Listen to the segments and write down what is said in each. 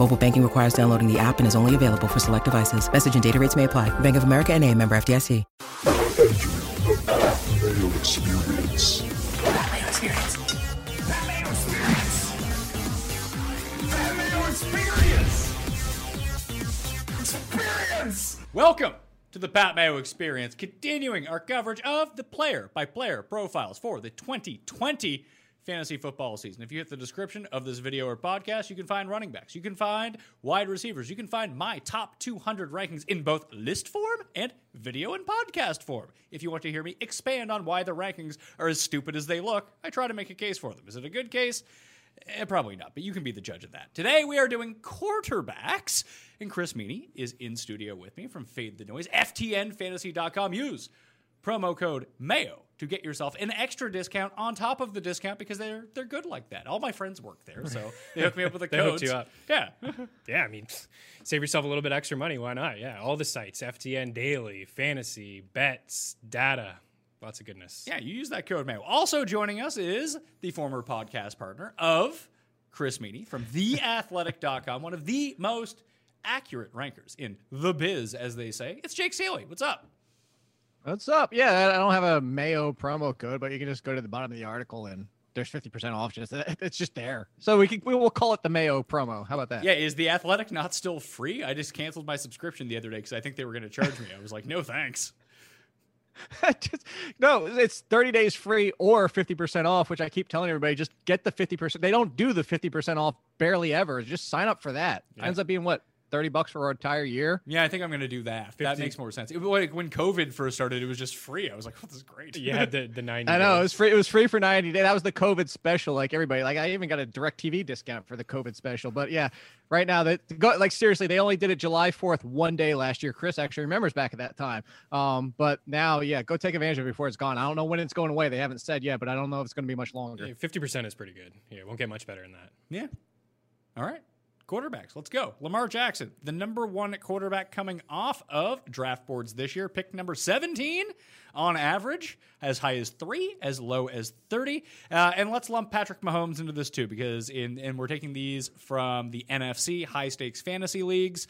Mobile banking requires downloading the app and is only available for select devices. Message and data rates may apply. Bank of America and a member FDIC. Mayo Experience. Welcome to the Pat Mayo Experience, continuing our coverage of the player by player profiles for the 2020 fantasy football season. If you hit the description of this video or podcast, you can find running backs, you can find wide receivers, you can find my top 200 rankings in both list form and video and podcast form. If you want to hear me expand on why the rankings are as stupid as they look, I try to make a case for them. Is it a good case? Eh, probably not, but you can be the judge of that. Today we are doing quarterbacks, and Chris Meaney is in studio with me from Fade the Noise, FTNFantasy.com. Use promo code MAYO to get yourself an extra discount on top of the discount because they're they're good like that. All my friends work there, so they hook me up with a They code. hooked you up. Yeah. Yeah, I mean, save yourself a little bit extra money. Why not? Yeah, all the sites FTN Daily, Fantasy, Bets, Data. Lots of goodness. Yeah, you use that code MAYO. Also joining us is the former podcast partner of Chris Meaney from theathletic.com, one of the most accurate rankers in the biz, as they say. It's Jake Ciely. What's up? What's up? Yeah, I don't have a Mayo promo code, but you can just go to the bottom of the article and there's 50% off. Just it's just there. So we can we will call it the Mayo promo. How about that? Yeah, is the Athletic not still free? I just canceled my subscription the other day because I think they were going to charge me. I was like, no thanks. Just- no, it's 30 days free or 50% off, which I keep telling everybody just get the 50%. They don't do the 50% off barely ever. Just sign up for that. Yeah. Ends up being what? 30 bucks for our entire year. Yeah, I think I'm going to do that. That makes more sense. It, like when COVID first started, it was just free. I was like, oh, this is great. You had the the ninety. I know it was free. It was free for 90 days. That was the COVID special. Like everybody, like I even got a DirecTV discount for the COVID special. But yeah, right now that go like seriously, they only did it July 4th, one day last year. Chris actually remembers back at that time. Um, but now, yeah, go take advantage of it before it's gone. I don't know when it's going away. They haven't said yet, but I don't know if it's going to be much longer. Fifty percent is pretty good. Yeah, it won't get much better than that. Yeah. All right. Quarterbacks. Let's go. Lamar Jackson, the number one quarterback coming off of draft boards this year, pick number 17 on average, as high as three, as low as 30. Uh, and let's lump Patrick Mahomes into this too, because in and we're taking these from the NFC high stakes fantasy leagues.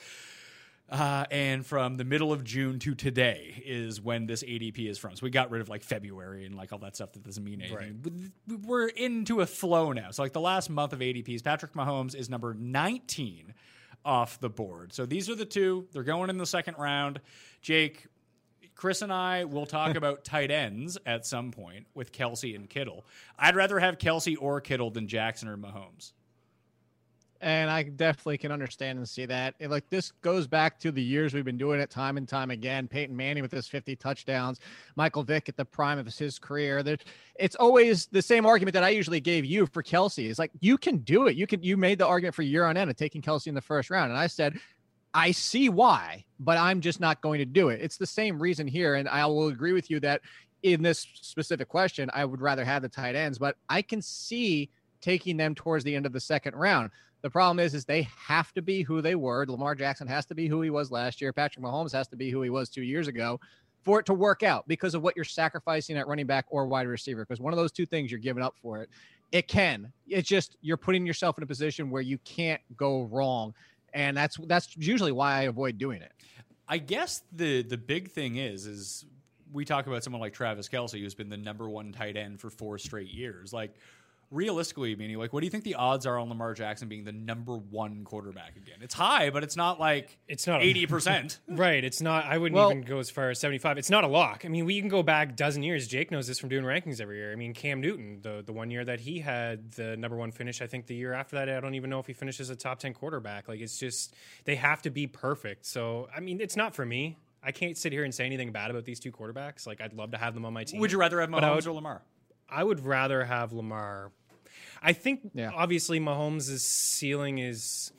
Uh, and from the middle of June to today is when this ADP is from. So we got rid of like February and like all that stuff that doesn't mean anything. We're into a flow now. So like the last month of ADPs, Patrick Mahomes is number 19 off the board. So these are the two. They're going in the second round. Jake, Chris and I will talk about tight ends at some point with Kelce and Kittle. I'd rather have Kelce or Kittle than Jackson or Mahomes. And I definitely can understand and see that. Like this goes back to the years we've been doing it time and time again. Peyton Manning with his 50 touchdowns, Michael Vick at the prime of his career. There, it's always the same argument that I usually gave you for Kelce. Is like you can do it. You can you made the argument for year on end of taking Kelce in the first round. And I said, I see why, but I'm just not going to do it. It's the same reason here. And I will agree with you that in this specific question, I would rather have the tight ends, but I can see taking them towards the end of the second round. The problem is, is they have to be who they were. Lamar Jackson has to be who he was last year. Patrick Mahomes has to be who he was two years ago for it to work out because of what you're sacrificing at running back or wide receiver. Because one of those two things you're giving up for it. It can. It's just you're putting yourself in a position where you can't go wrong. And that's that's usually why I avoid doing it. I guess the the big thing is is we talk about someone like Travis Kelce who's been the number one tight end for four straight years. Like realistically, meaning like, what do you think the odds are on Lamar Jackson being the number one quarterback again? It's high, but it's not like It's not eighty percent. Right. It's not. I wouldn't Well- even go as far as seventy-five. It's not a lock. I mean, we can go back a dozen years. Jake knows this from doing rankings every year. I mean, Cam Newton, the the one year that he had the number one finish, I think the year after that, I don't even know if he finishes a top ten quarterback. Like, it's just they have to be perfect. So, I mean, it's not for me. I can't sit here and say anything bad about these two quarterbacks. Like, I'd love to have them on my team. Would you rather have But I Mahomes would- or Lamar? I would rather have Lamar. I think Yeah. obviously Mahomes' ceiling is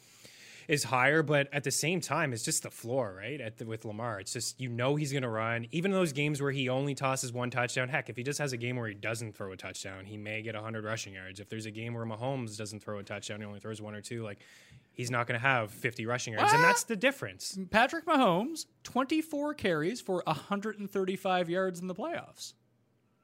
is higher, but at the same time, it's just the floor, right? At the, with Lamar, it's just you know he's going to run. Even those games where he only tosses one touchdown, heck, if he just has a game where he doesn't throw a touchdown, he may get 100 rushing yards. If there's a game where Mahomes doesn't throw a touchdown, he only throws one or two, like he's not going to have 50 rushing yards, and that's the difference. Patrick Mahomes, twenty-four carries for hundred and thirty-five yards in the playoffs.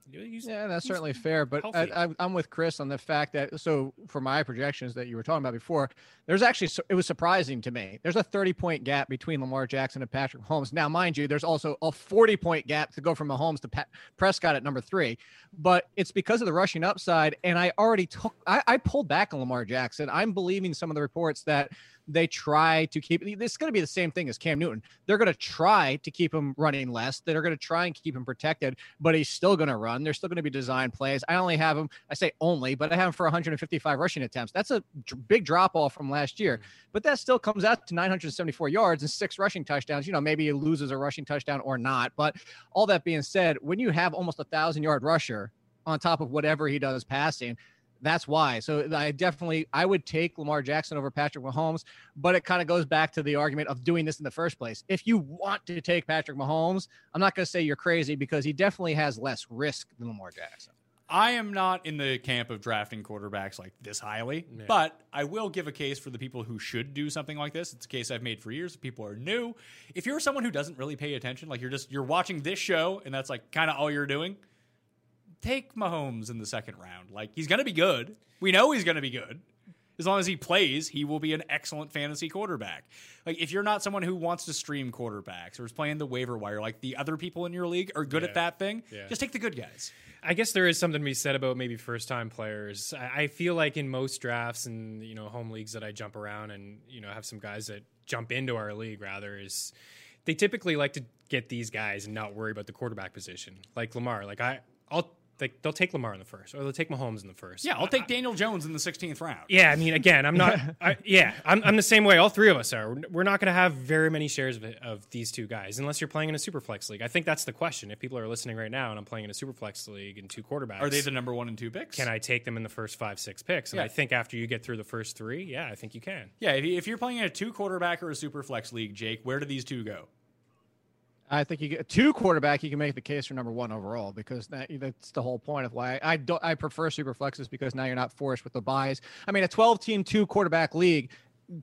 You- Yeah, that's certainly fair. But I, I, I'm with Chris on the fact that so for my projections that you were talking about before, there's actually it was surprising to me. There's a 30 point gap between Lamar Jackson and Patrick Mahomes. Now, mind you, there's also a 40 point gap to go from Mahomes to Pat, Prescott at number three, but it's because of the rushing upside. And I already took I, I pulled back on Lamar Jackson. I'm believing some of the reports that they try to keep this is going to be the same thing as Cam Newton. They're going to try to keep him running less. They're going to try and keep him protected, but he's still going to run. There's still going to be design plays. I only have him, I say only, but I have him for 155 rushing attempts. That's a big drop off from last year, mm-hmm. but that still comes out to 974 yards and six rushing touchdowns. You know, maybe he loses a rushing touchdown or not. But all that being said, when you have almost a thousand yard rusher on top of whatever he does passing, that's why. So I definitely I would take Lamar Jackson over Patrick Mahomes, but it kind of goes back to the argument of doing this in the first place. If you want to take Patrick Mahomes, I'm not going to say you're crazy because he definitely has less risk than Lamar Jackson. I am not in the camp of drafting quarterbacks like this highly, but I will give a case for the people who should do something like this. It's a case I've made for years. People are new. If you're someone who doesn't really pay attention, like you're just you're watching this show and that's like kind of all you're doing, take Mahomes in the second round. Like he's going to be good. We know he's going to be good. As long as he plays, he will be an excellent fantasy quarterback. Like if you're not someone who wants to stream quarterbacks or is playing the waiver wire, like the other people in your league are good at that thing, Yeah. just take the good guys. I guess there is something to be said about maybe first time players. I, I feel like in most drafts and you know home leagues that I jump around and you know have some guys that jump into our league rather is they typically like to get these guys and not worry about the quarterback position. Like Lamar, like I I'll like they'll take Lamar in the first or they'll take Mahomes in the first. Yeah, I'll take Daniel Jones in the 16th round. Yeah, I mean, again, I'm not. I, yeah, I'm, I'm the same way. All three of us are. We're not going to have very many shares of, of these two guys unless you're playing in a superflex league. I think that's the question. If people are listening right now and I'm playing in a superflex league and two quarterbacks, Are they the number one and two picks? can I take them in the first five, six picks? And Yeah. I think after you get through the first three, yeah, I think you can. Yeah, if, you, if you're playing in a two quarterback or a super flex league, Jake, where do these two go? I think you get two quarterback, you can make the case for number one overall because that, that's the whole point of why I don't I prefer super flexes because now you're not forced with the buys. I mean, a 12 team two quarterback league,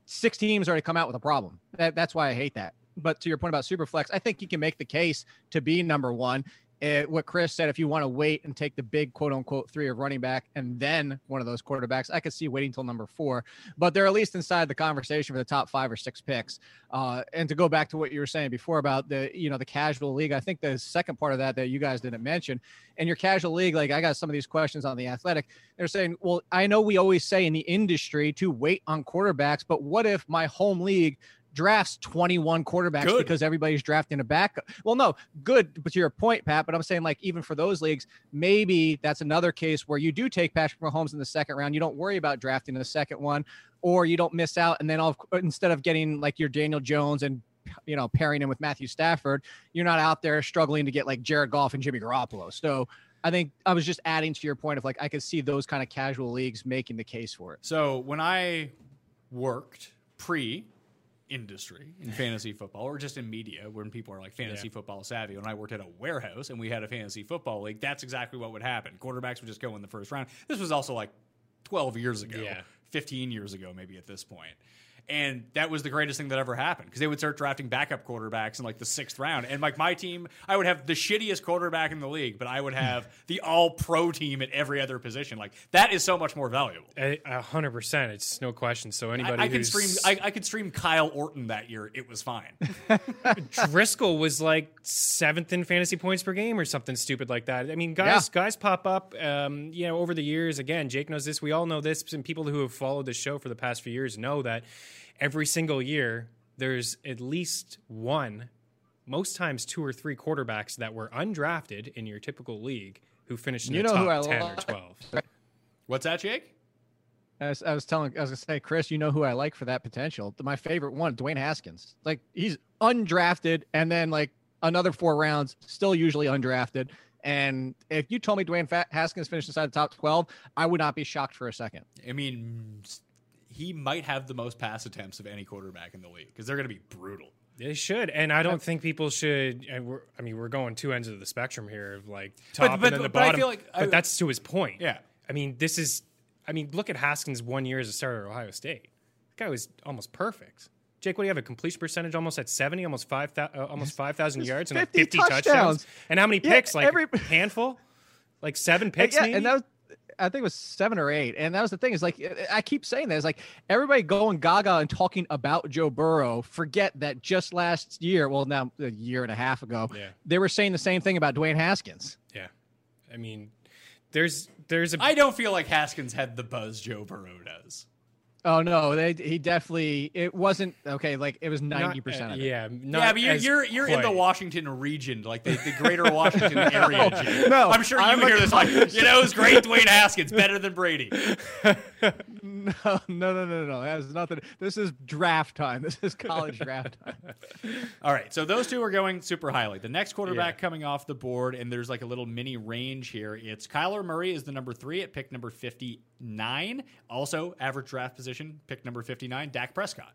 six teams already come out with a problem. That, that's why I hate that. But to your point about super flex, I think you can make the case to be number one. Uh, what Chris said, if you want to wait and take the big quote unquote three of running back and then one of those quarterbacks, I could see waiting until number four. But they're at least inside the conversation for the top five or six picks. Uh, and to go back to what you were saying before about the you know the casual league, I think the second part of that that you guys didn't mention, in your casual league, like I got some of these questions on the athletic. They're saying, well, I know we always say in the industry to wait on quarterbacks, but what if my home league drafts 21 quarterbacks Good. because everybody's drafting a backup. Well, no, good, but to your point, Pat. But I'm saying like even for those leagues, maybe that's another case where you do take Patrick Mahomes in the second round. You don't worry about drafting the second one, or you don't miss out. And then all, instead of getting like your Daniel Jones and you know pairing him with Matthew Stafford, you're not out there struggling to get like Jared Goff and Jimmy Garoppolo. So. I think I was just adding to your point of like I could see those kind of casual leagues making the case for it. So when I worked pre industry in fantasy football or just in media when people are like fantasy Yeah. football savvy when I worked at a warehouse and we had a fantasy football league that's exactly what would happen quarterbacks would just go in the first round this was also like 12 years ago Yeah. 15 years ago maybe at this point And that was the greatest thing that ever happened because they would start drafting backup quarterbacks in like the sixth round. And like my team, I would have the shittiest quarterback in the league, but I would have the all pro team at every other position. Like that is so much more valuable. A a hundred percent. It's no question. So anybody I, I could stream. I, I could stream Kyle Orton that year. It was fine. Driscoll was like seventh in fantasy points per game or something stupid like that. I mean, guys, Yeah. guys pop up. Um, you know, over the years. Again, Jake knows this. We all know this, and people who have followed the show for the past few years know that every single year there's at least one, most times two or three quarterbacks that were undrafted in your typical league who finished in You the know top who I ten or like? twelve. What's that, Jake? I was, I was telling, I was gonna say, Chris, you know who I like for that potential. My favorite one, Dwayne Haskins. Like he's undrafted, and then like another four rounds, still usually undrafted. And if you told me Dwayne Fa- Haskins finished inside the top twelve, I would not be shocked for a second. I mean, he might have the most pass attempts of any quarterback in the league because they're going to be brutal. They should, and I don't think people should. And we're, I mean, we're going two ends of the spectrum here, of like top but- and then the but I bottom. feel like I- but that's to his point. Yeah. I mean, this is. I mean, look at Haskins' one year as a starter at Ohio State. The guy was almost perfect. Jake, what do you have? A completion percentage almost at seventy, almost five, uh, almost five thousand yards and like 50 touchdowns. touchdowns. And how many Yeah, picks? Like every- handful, like seven picks. yeah, maybe? and that was. I think it was seven or eight, and that was the thing. Is like I keep saying that. It's like everybody going gaga and talking about Joe Burrow. Forget that just last year, well, now a year and a half ago, Yeah. they were saying the same thing about Dwayne Haskins. yeah. I mean, there's there's a I don't feel like Haskins had the buzz Joe Burrow does. Oh no, they, he definitely. It wasn't okay. Like it was ninety percent uh, of it. Yeah, not yeah, but you're you're, you're in the. Washington region, like the, the greater Washington area. Jake. no, I'm sure you I'm a hear this like, you know, it's great. Dwayne Haskins better than Brady. No, no, no, no, no. That has nothing. This is draft time. This is college draft time. All right, so those two are going super highly. The next quarterback Yeah. coming off the board, and there's like a little mini range here. It's Kyler Murray is the number three at pick number 59. Also, average draft position, pick number 59, Dak Prescott.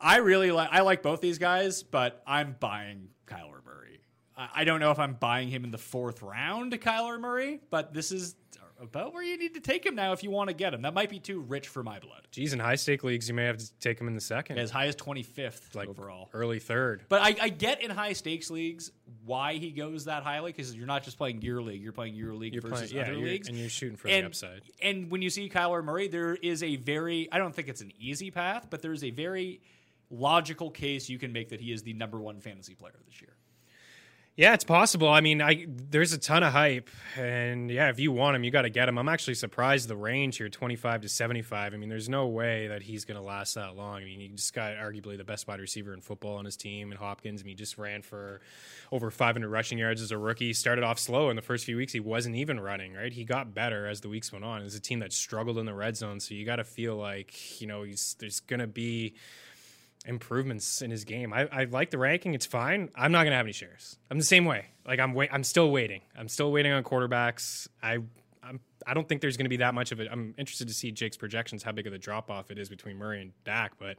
I really like I like both these guys, but I'm buying Kyler Murray. I I don't know if I'm buying him in the fourth round, Kyler Murray, but this is about where you need to take him now if you want to get him. That might be too rich for my blood. Geez, in high stake leagues, you may have to take him in the second, As high as 25th like overall. early third. But I, I get in high stakes leagues why he goes that highly because you're not just playing your league, you're playing your league You're versus playing, yeah, other leagues, and you're shooting for and, the upside. And when you see Kyler Murray, there is a very I don't think it's an easy path, but there's a very logical case you can make that he is the number one fantasy player this year. Yeah, it's possible. I mean, I there's a ton of hype, and yeah, if you want him, you got to get him. I'm actually surprised the range here, 25 to 75. I mean, there's no way that he's going to last that long. I mean, he just got arguably the best wide receiver in football on his team, and Hopkins. I mean, he just ran for over 500 rushing yards as a rookie. He started off slow in the first few weeks. He wasn't even running. Right, he got better as the weeks went on. It's a team that struggled in the red zone, so you got to feel like you know he's there's going to be improvements in his game. I, I like the ranking; it's fine. I'm not gonna have any shares. I'm the same way. Like I'm wait. I'm still waiting. I'm still waiting on quarterbacks. I I'm. I don't think there's going to be that much of it. I'm interested to see Jake's projections, how big of a drop off it is between Murray and Dak. But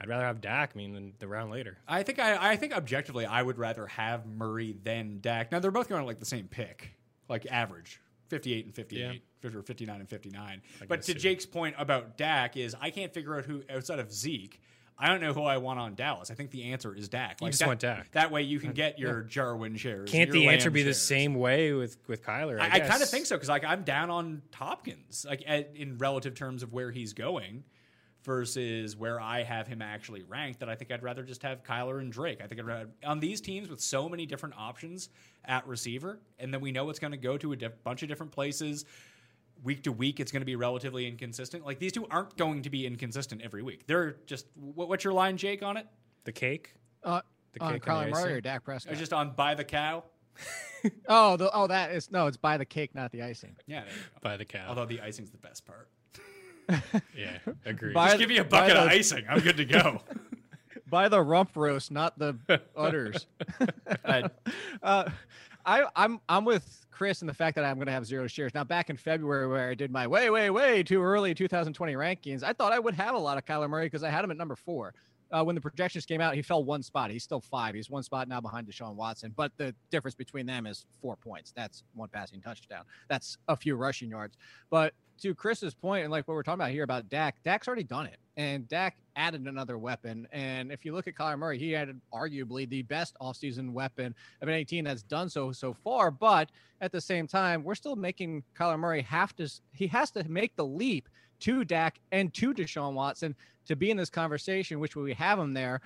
I'd rather have Dak. I mean, than the round later. I think I, I think objectively I would rather have Murray than Dak. Now they're both going to like the same pick, like average. 58 and 58, or 59 and 59. But to yeah. Jake's point about Dak is I can't figure out who outside of Zeke. I don't know who I want on Dallas. I think the answer is Dak. You just that, want Dak. That way you can get your Jarwin shares. Can't the answer Lamb be the same way with with Kyler? I, I, I kind of think so because like I'm down on Hopkins, like at, in relative terms of where he's going, versus where I have him actually ranked. That I think I'd rather just have Kyler and Drake. I think I'd rather, on these teams with so many different options at receiver, and then we know it's going to go to a diff- bunch of different places. Week to week, it's going to be relatively inconsistent. Like these two aren't going to be inconsistent every week. They're just what, what's your line, Jake, on it? the cake. Uh, The on cake on Kyler Murray or Dak Or Prescott. just on buy the cow? oh, the, oh, that is no. It's by the cake, not the icing. Yeah, there. By the cow. Although the icing's the best part. yeah, agreed. By- Just give me a by bucket of the- icing. I'm good to go. By the rump roast, not the udders. uh, I, I'm I'm with Chris in the fact that I'm going to have zero shares. Now, back in February, where I did my way, way, way too early 2020 rankings, I thought I would have a lot of Kyler Murray because I had him at number four. Uh, when the projections came out, he fell one spot. He's still five. He's one spot now behind Deshaun Watson. But the difference between them is four points. That's one passing touchdown. That's a few rushing yards. But to Chris's point, and like what we're talking about here about Dak, Dak's already done it, and Dak added another weapon. And if you look at Kyler Murray, he added arguably the best offseason weapon of any team that's done so so far. But at the same time, we're still making Kyler Murray have to. He has to make the leap to Dak and to Deshaun Watson to be in this conversation, which we have him there.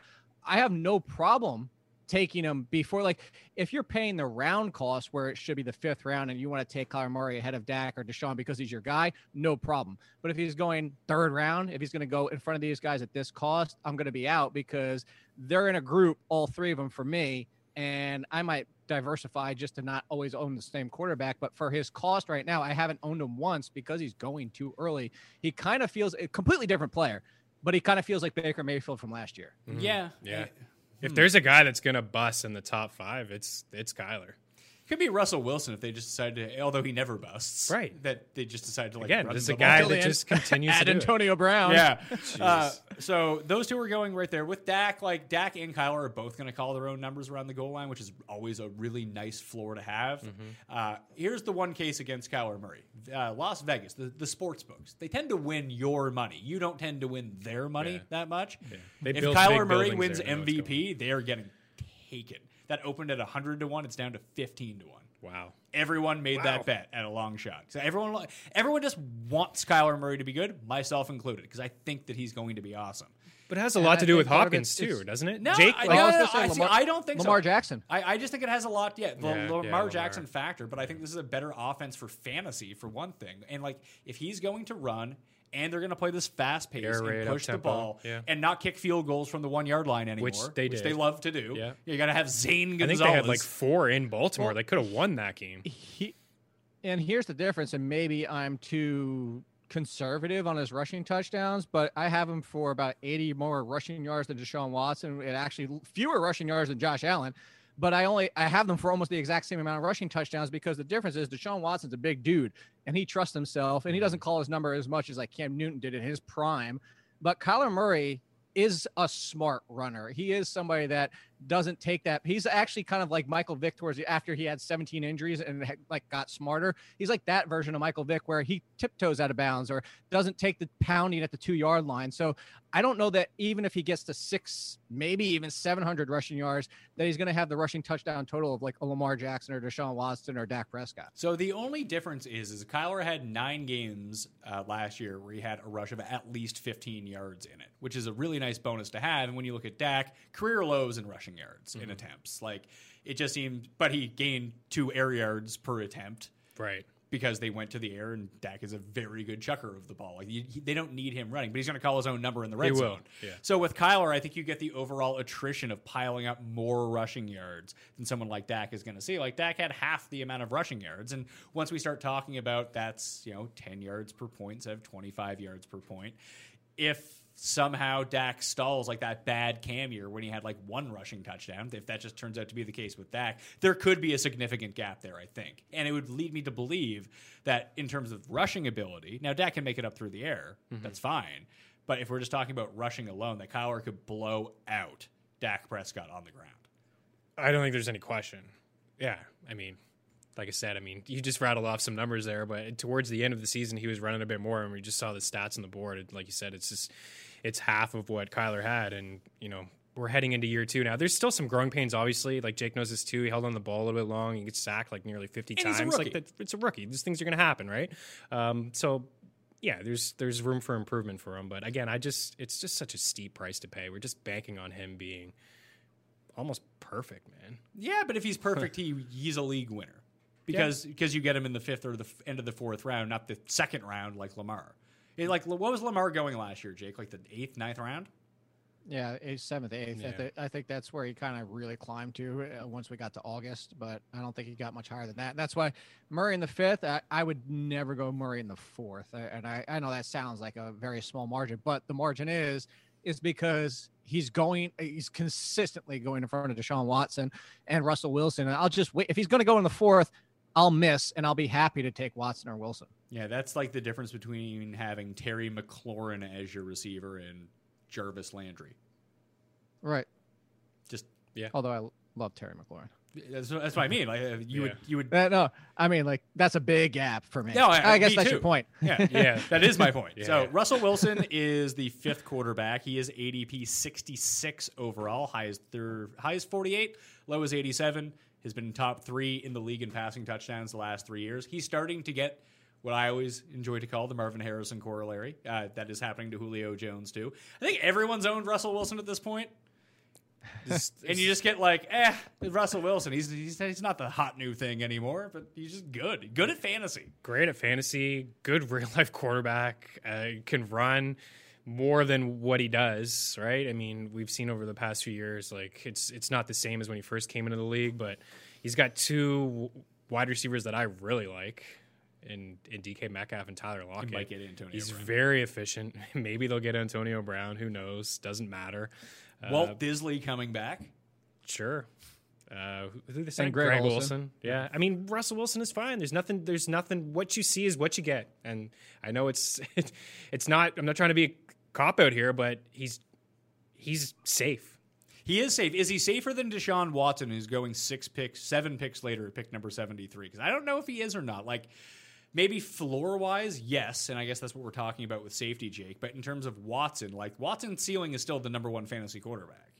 I have no problem taking him before like if you're paying the round cost where it should be the fifth round and you want to take Kyler Murray ahead of Dak or Deshaun because he's your guy, no problem. But if he's going third round, if he's going to go in front of these guys at this cost, I'm going to be out because they're in a group, all three of them for me, and I might diversify just to not always own the same quarterback. But for his cost right now, I haven't owned him once because he's going too early. He kind of feels a completely different player, but he kind of feels like Baker Mayfield from last year. Yeah, Yeah. Uh, If there's a guy that's gonna bust in the top five, it's it's Kyler. Could be Russell Wilson if they just decide to, although he never busts, Right. That they just decide to like Again, is a guy that just continues to Add do it. Antonio Brown. Yeah. Uh, so those two are going right there with Dak. Like Dak and Kyler are both going to call their own numbers around the goal line, which is always a really nice floor to have. Mm-hmm. Uh, here's the one case against Kyler Murray: uh, Las Vegas, the, the sports books. They tend to win your money. You don't tend to win their money Yeah. that much. They if Kyler Murray wins there, they know what's MVP, they are getting taken. That opened at 100 to one. It's down to 15 to one. Wow. Everyone made that bet at a long shot. So everyone, everyone just wants Kyler Murray to be good, myself included, because I think that he's going to be awesome. But it has a And lot I to do with Hopkins it's- too, doesn't it? No, Jake, I, like, no, I no, no, say I, see, I don't think Lamar so. Jackson. I, I just think it has a lot. Yeah, the Yeah, Lamar yeah, Lamar. Jackson factor, but I think this is a better offense for fantasy for one thing. And like, if he's going to run and they're going to play this fast pace Air and push the ball yeah. and not kick field goals from the one yard line anymore, Which they did. love to do. Yeah. you got to have Zane Gonzalez. I Gonzalez. think they had like four in Baltimore. they could have won that game. he and here's the difference and maybe i'm too conservative on his rushing touchdowns but i have him for about 80 more rushing yards than deshaun watson and actually fewer rushing yards than josh allen but i only i have them for almost the exact same amount of rushing touchdowns because the difference is deshaun watson's a big dude and he trusts himself and he doesn't mhm. call his number as much as like cam newton did in his prime but kyler murray is a smart runner. He is somebody that doesn't take that. He's actually kind of like Michael Vick towards the, after he had 17 injuries and had, like got smarter. He's like that version of Michael Vick where he tiptoes out of bounds or doesn't take the pounding at the two yard line. So I don't know that even if he gets to six, maybe even 700 rushing yards, that he's going to have the rushing touchdown total of like a Lamar Jackson or Deshaun Watson or Dak Prescott. So the only difference is, is Kyler had nine games uh, last year where he had a rush of at least 15 yards in it, which is a really nice bonus to have. And when you look at Dak, career lows in rushing yards in attempts, like it just seemed, but he gained two air yards per attempt Right. Because they went to the air, and Dak is a very good chucker of the ball. Like you, he- they don't need him running, but he's going to call his own number in the red zone. yeah. So with Kyler, I think you get the overall attrition of piling up more rushing yards than someone like Dak is going to see. Like Dak had half the amount of rushing yards, and once we start talking about that's you know ten yards per point instead of twenty five yards per point, if somehow Dak stalls like that bad Cam year when he had like one rushing touchdown, if that just turns out to be the case with Dak, there could be a significant gap there, I think. And it would lead me to believe that in terms of rushing ability, now Dak can make it up through the air. Mm-hmm. That's fine. But if we're just talking about rushing alone, that Kyler could blow out Dak Prescott on the ground. I don't think there's any question. Yeah, I mean, like I said, I mean, you just rattled off some numbers there, but towards the end of the season, he was running a bit more, and we just saw the stats on the board. It, like you said, it's just it's half of what Kyler had, and you know we're heading into year two now. There's still some growing pains, obviously. Like Jake knows this too. He held on the ball a little bit long. He gets sacked like nearly 50 And times. Like that, it's a rookie. These things are going to happen, right? Um, so. Yeah, there's there's room for improvement for him, but again, I just it's just such a steep price to pay. We're just banking on him being almost perfect, man. Yeah, but if he's perfect, he he's a league winner because because you get him in the fifth or the f- end of the fourth round, not the second round like Lamar. It, like what was Lamar going last year, Jake? Like the eighth, ninth round? Yeah, eighth, seventh, eighth. I, Yeah. thi- I think that's where he kind of really climbed to uh, once we got to August, but I don't think he got much higher than that. That's why Murray in the fifth, I, I would never go Murray in the fourth. I- And I, I know that sounds like a very small margin, but the margin is is because he's going, he's consistently going in front of Deshaun Watson and Russell Wilson. And I'll just wait. If he's going to go in the fourth, I'll miss and I'll be happy to take Watson or Wilson. Yeah, that's like the difference between having Terry McLaurin as your receiver and Jarvis Landry. Right. Just yeah. Although I love Terry McLaurin. That's, that's what I mean. Like uh, you would, you would. Uh, no, I mean like that's a big gap for me. No, I- I guess that's too. your point. Yeah, Yeah. that is my point. Yeah, so yeah. Russell Wilson is the fifth quarterback. He is ADP 66 overall. High is third, high is 48, low is 87. Has been top three in the league in passing touchdowns the last three years. He's starting to get what I always enjoy to call the Marvin Harrison corollary. Uh, that is happening to Julio Jones too. I think everyone's owned Russell Wilson at this point. and you just get like, eh, Russell Wilson. He's, he's he's not the hot new thing anymore, but he's just good, good at fantasy. great at fantasy, good real life quarterback, uh, can run more than what he does, right? I mean, we've seen over the past few years, like it's it's not the same as when he first came into the league, but he's got two wide receivers that I really like. In, in DK Metcalf and Tyler Lockett, he might get Antonio He's Brown. very efficient. Maybe they'll get Antonio Brown. Who knows? Doesn't matter. Uh, Walt Dissly coming back. Sure. Uh, who- who they say? Greg Greg, Olsen. Wilson. Yeah. I mean Russell Wilson is fine. There's nothing. There's nothing. What you see is what you get. And I know it's it's not. I'm not trying to be a cop out here, but he's he's safe. He is safe. Is he safer than Deshaun Watson, who's going six picks, seven picks later at pick number 73? Because I don't know if he is or not. Like, maybe floor wise, yes. And I guess that's what we're talking about with safety, Jake. But in terms of Watson, like, Watson's ceiling is still the number one fantasy quarterback.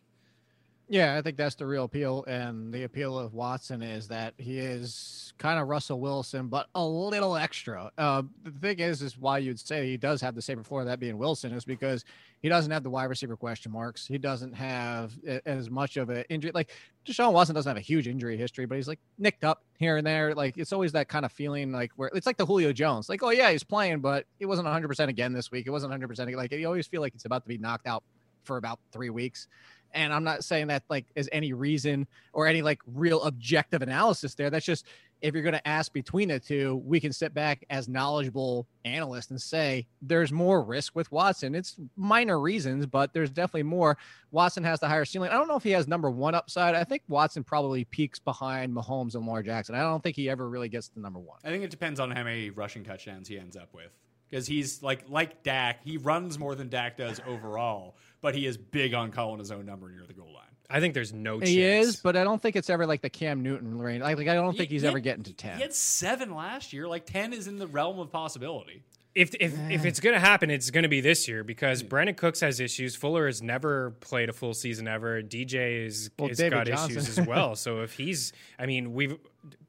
Yeah, I think that's the real appeal. And the appeal of Watson is that he is kind of Russell Wilson, but a little extra. Uh, the thing is, is why you'd say he does have the same floor, that being Wilson, is because he doesn't have the wide receiver question marks. He doesn't have as much of an injury. Like Deshaun Watson doesn't have a huge injury history, but he's like nicked up here and there. Like it's always that kind of feeling, like where it's like the Julio Jones. Like, oh yeah, he's playing, but he wasn't 100 percent again this week. It wasn't 100 percent. Like you always feel like it's about to be knocked out for about three weeks. And I'm not saying that like is any reason or any like real objective analysis there. That's just if you're going to ask between the two, we can sit back as knowledgeable analysts and say there's more risk with Watson. It's minor reasons, but there's definitely more. Watson has the higher ceiling. I don't know if he has number one upside. I think Watson probably peaks behind Mahomes and Lamar Jackson. I don't think he ever really gets to number one. I think it depends on how many rushing touchdowns he ends up with. Because he's like like Dak, he runs more than Dak does overall, but he is big on calling his own number near the goal line. I think there's no chance. He is, but I don't think it's ever like the Cam Newton range. Like, like I don't think He- he's he ever had- getting to 10. He had seven last year. Like ten is in the realm of possibility. if if, if it's going to happen, it's going to be this year because Brandin Cooks has issues. Fuller has never played a full season ever. DJ is Well, has David got Johnson. issues as well. So if he's, I mean, we've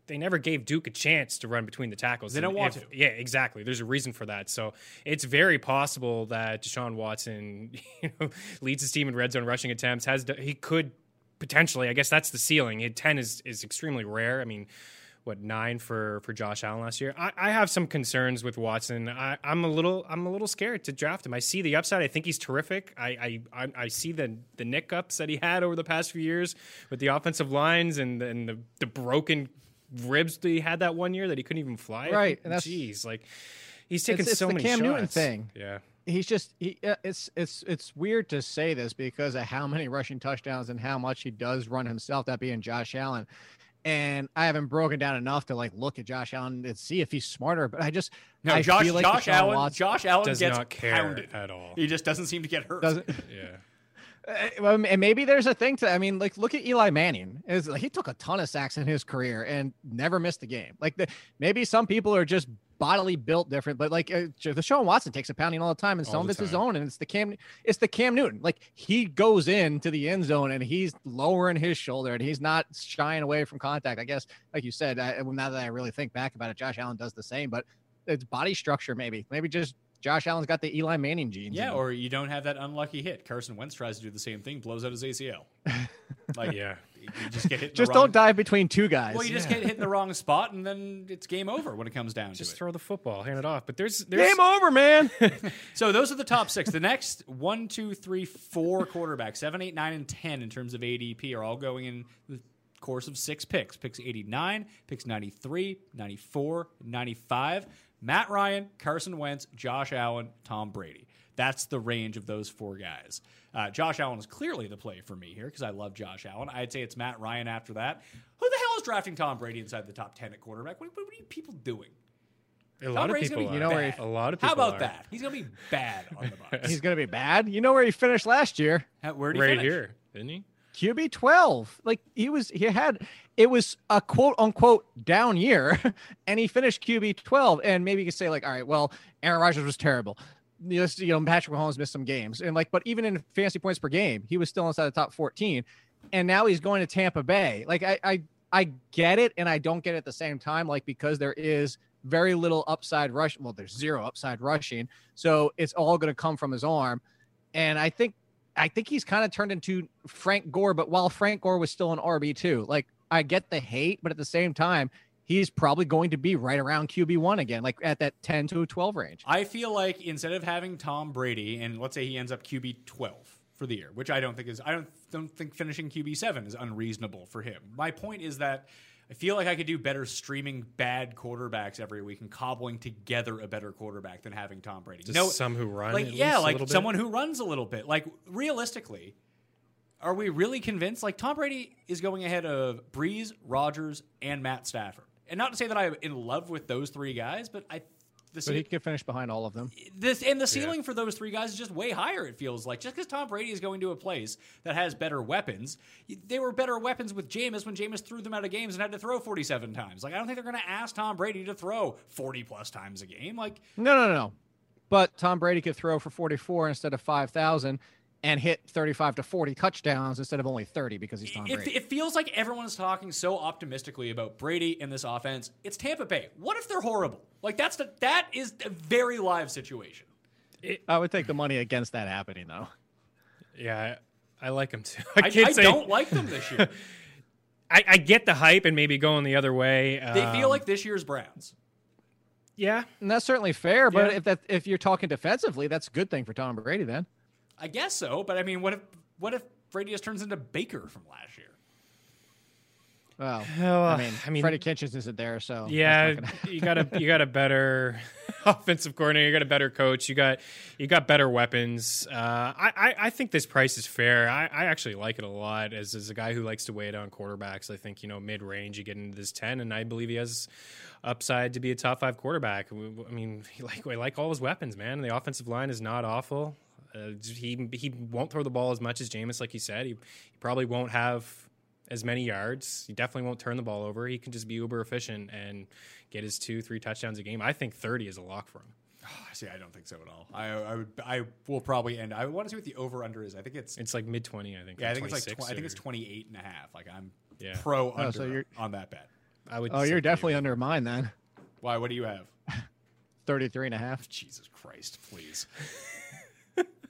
they never gave Duke a chance to run between the tackles. They don't And want if- to. Yeah, exactly. There's a reason for that. So it's very possible that Deshaun Watson, you know, leads his team in red zone rushing attempts. Has he could potentially? I guess that's the ceiling. Ten is is extremely rare. I mean what nine for for Josh Allen last year. I, I have some concerns with Watson. I, I'm a little I'm a little scared to draft him. I see the upside. I think he's terrific. I I, I, I see the the nick ups that he had over the past few years with the offensive lines and and the the broken ribs that he had that one year that he couldn't even fly. Right, and that's- Jeez, like he's taking It's- it's so the many Cam Newton shots. thing. Yeah. he's just he, uh, it's it's it's weird to say this because of how many rushing touchdowns and how much he does run himself that being Josh Allen and I haven't broken down enough to like look at Josh Allen and see if he's smarter but I just No, I Josh feel like Josh Allen Watson Josh Allen Does gets not care pounded at all. He just doesn't seem to get hurt. doesn't Yeah. Uh, well, and maybe there's a thing to I mean like look at Eli Manning. Is like he took a ton of sacks in his career and never missed a game. Like the, maybe some people are just bodily built different but like uh, Deshaun Watson takes a pounding all the time and All some of it's his time. own and it's the Cam it's the Cam Newton. Like he goes into the end zone and he's lowering his shoulder and he's not shying away from contact. I guess like you said I, now that I really think back about it Josh Allen does the same but it's body structure maybe maybe just Josh Allen's got the Eli Manning genes Yeah, or you don't have that unlucky hit. Carson Wentz tries to do the same thing, blows out his ACL. Like, Yeah. you just get hit. In just the wrong, don't dive between two guys Well, you just get hit in the wrong spot, and then it's game over when it comes down Just to it. throw the football, hand it off. But there's there's Game over, man. So those are the top six. The next one, two, three, four quarterbacks, seven, eight, nine, and ten in terms of ADP are all going in the course of six picks. Picks 89, picks 93, 94, 95. Matt Ryan, Carson Wentz, Josh Allen, Tom Brady. That's the range of those four guys. Uh, Josh Allen is clearly the play for me here because I love Josh Allen. I'd say it's Matt Ryan after that. Who the hell is drafting Tom Brady inside the top 10 at quarterback? What, what are you people doing? a lot of Brady's people. gonna be are. You know where bad. a lot of How about are. that? He's going to be bad on the Bucks. He's gonna be bad. You know where he finished last year? How- Where did he right finish? here, didn't he? QB 12. Like he was, he had, it was a quote unquote down year, and he finished QB 12. And maybe you could say, like, all right, well, Aaron Rodgers was terrible. You know, Patrick Mahomes missed some games. And like, but even in fantasy points per game, he was still inside the top 14. And now he's going to Tampa Bay. Like, I, I, I get it, and I don't get it at the same time, like, because there is very little upside rush. Well, there's zero upside rushing. So it's all going to come from his arm. And I think I think he's kind of turned into Frank Gore, but while Frank Gore was still an RB2, like I get the hate, but at the same time, he's probably going to be right around QB one again, like at that 10 to 12 range. I feel like instead of having Tom Brady, and let's say he ends up QB 12 for the year, which I don't think is, I don't, don't think finishing QB seven is unreasonable for him. My point is that I feel like I could do better streaming bad quarterbacks every week and cobbling together a better quarterback than having Tom Brady. Just no, some who run, like yeah, like someone who runs a little bit. Like realistically, are we really convinced? Like Tom Brady is going ahead of Brees, Rodgers, and Matt Stafford. And not to say that I'm in love with those three guys, but I. The But he could finish behind all of them. this and the ceiling for those three guys is just way higher. It feels like just because Tom Brady is going to a place that has better weapons, they were better weapons with Jameis when Jameis threw them out of games and had to throw forty-seven times. Like I don't think they're going to ask Tom Brady to throw forty plus times a game. Like No, no, no, no. But Tom Brady could throw for 44 instead of 5,000 and hit 35 to 40 touchdowns instead of only 30 because he's Tom it, Brady. it feels like everyone's talking so optimistically about Brady in this offense. It's Tampa Bay. What if they're horrible? Like that's the that is a very live situation. I would take the money against that happening, though. Yeah, I, I like him too. I, can't I say- don't like them this year. I, I get the hype and maybe going the other way. They feel Um, like this year's Browns. yeah, And that's certainly fair. But Yeah. if that if you're talking defensively, that's a good thing for Tom Brady then. I guess so, but I mean, what if what if Brady just turns into Baker from last year? Well, Well, I mean, I mean- Freddie Kitchens isn't there, so yeah. you got a you got a better offensive coordinator. You got a better coach. You got you got better weapons. Uh, I, I I think this price is fair. I, I actually like it a lot. As as a guy who likes to wait on quarterbacks, I think you know mid range you get into this ten, and I believe he has upside to be a top five quarterback. I mean, like I like all his weapons, man. The offensive line is not awful. Uh, he he won't throw the ball as much as Jameis, like you said. He, he probably won't have as many yards. He definitely won't turn the ball over. He can just be uber efficient and get his two, three touchdowns a game. I think 30 is a lock for him. See, I don't think so at all. I I would I will probably end. I want to see what the over under is. I think it's It's like mid 20, I think. yeah. I think it's like 26 tw- I think it's or- 28 and a half. Like I'm Yeah. pro oh, under so you're- on that bet. I would Oh, you're the definitely over. under mine then. Why? What do you have? 33 and a half. Jesus Christ, please.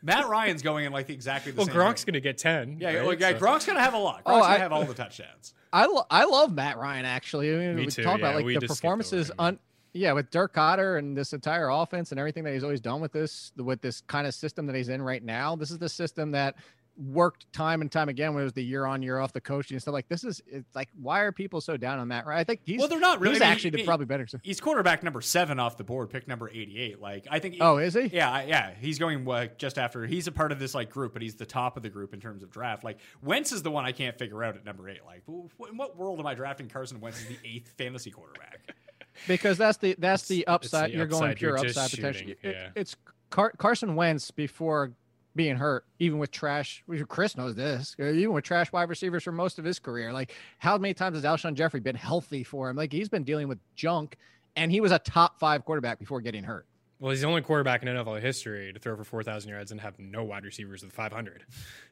Matt Ryan's going in like exactly the Well, same. Gronk's way. going to get 10. Yeah, right? like, yeah, So- Gronk's gonna have a lot. Gronk's Oh, gonna I- have all the touchdowns. I, lo- I love Matt Ryan actually. I mean, Me we too, talk about like the performances on yeah with Dirk Koetter and this entire offense and everything that he's always done with this with this kind of system that he's in right now. This is the system that worked time and time again when it was the year on year off the coaching and stuff like this is it's like why are people so down on Matt Ryan? I think he's Well, they're not really. he's I mean, actually the he- probably better. So. He's quarterback number seven off the board, pick number 88. Like I think. Oh, is he? Yeah, yeah. He's going like just after. He's a part of this like group, but he's the top of the group in terms of draft. Like Wentz is the one I can't figure out at number eight. Like, in what world am I drafting Carson Wentz as the eighth fantasy quarterback? because that's the that's the upside. the You're going upside, you're pure just upside potential. shooting, It- yeah. it's Car- Carson Wentz before being hurt, even with trash. Chris knows this. uh, Even with trash wide receivers for most of his career, like how many times has Alshon Jeffery been healthy for him? Like he's been dealing with junk, and he was a top five quarterback before getting hurt. Well, he's the only quarterback in NFL history to throw for 4,000 yards and have no wide receivers with 500.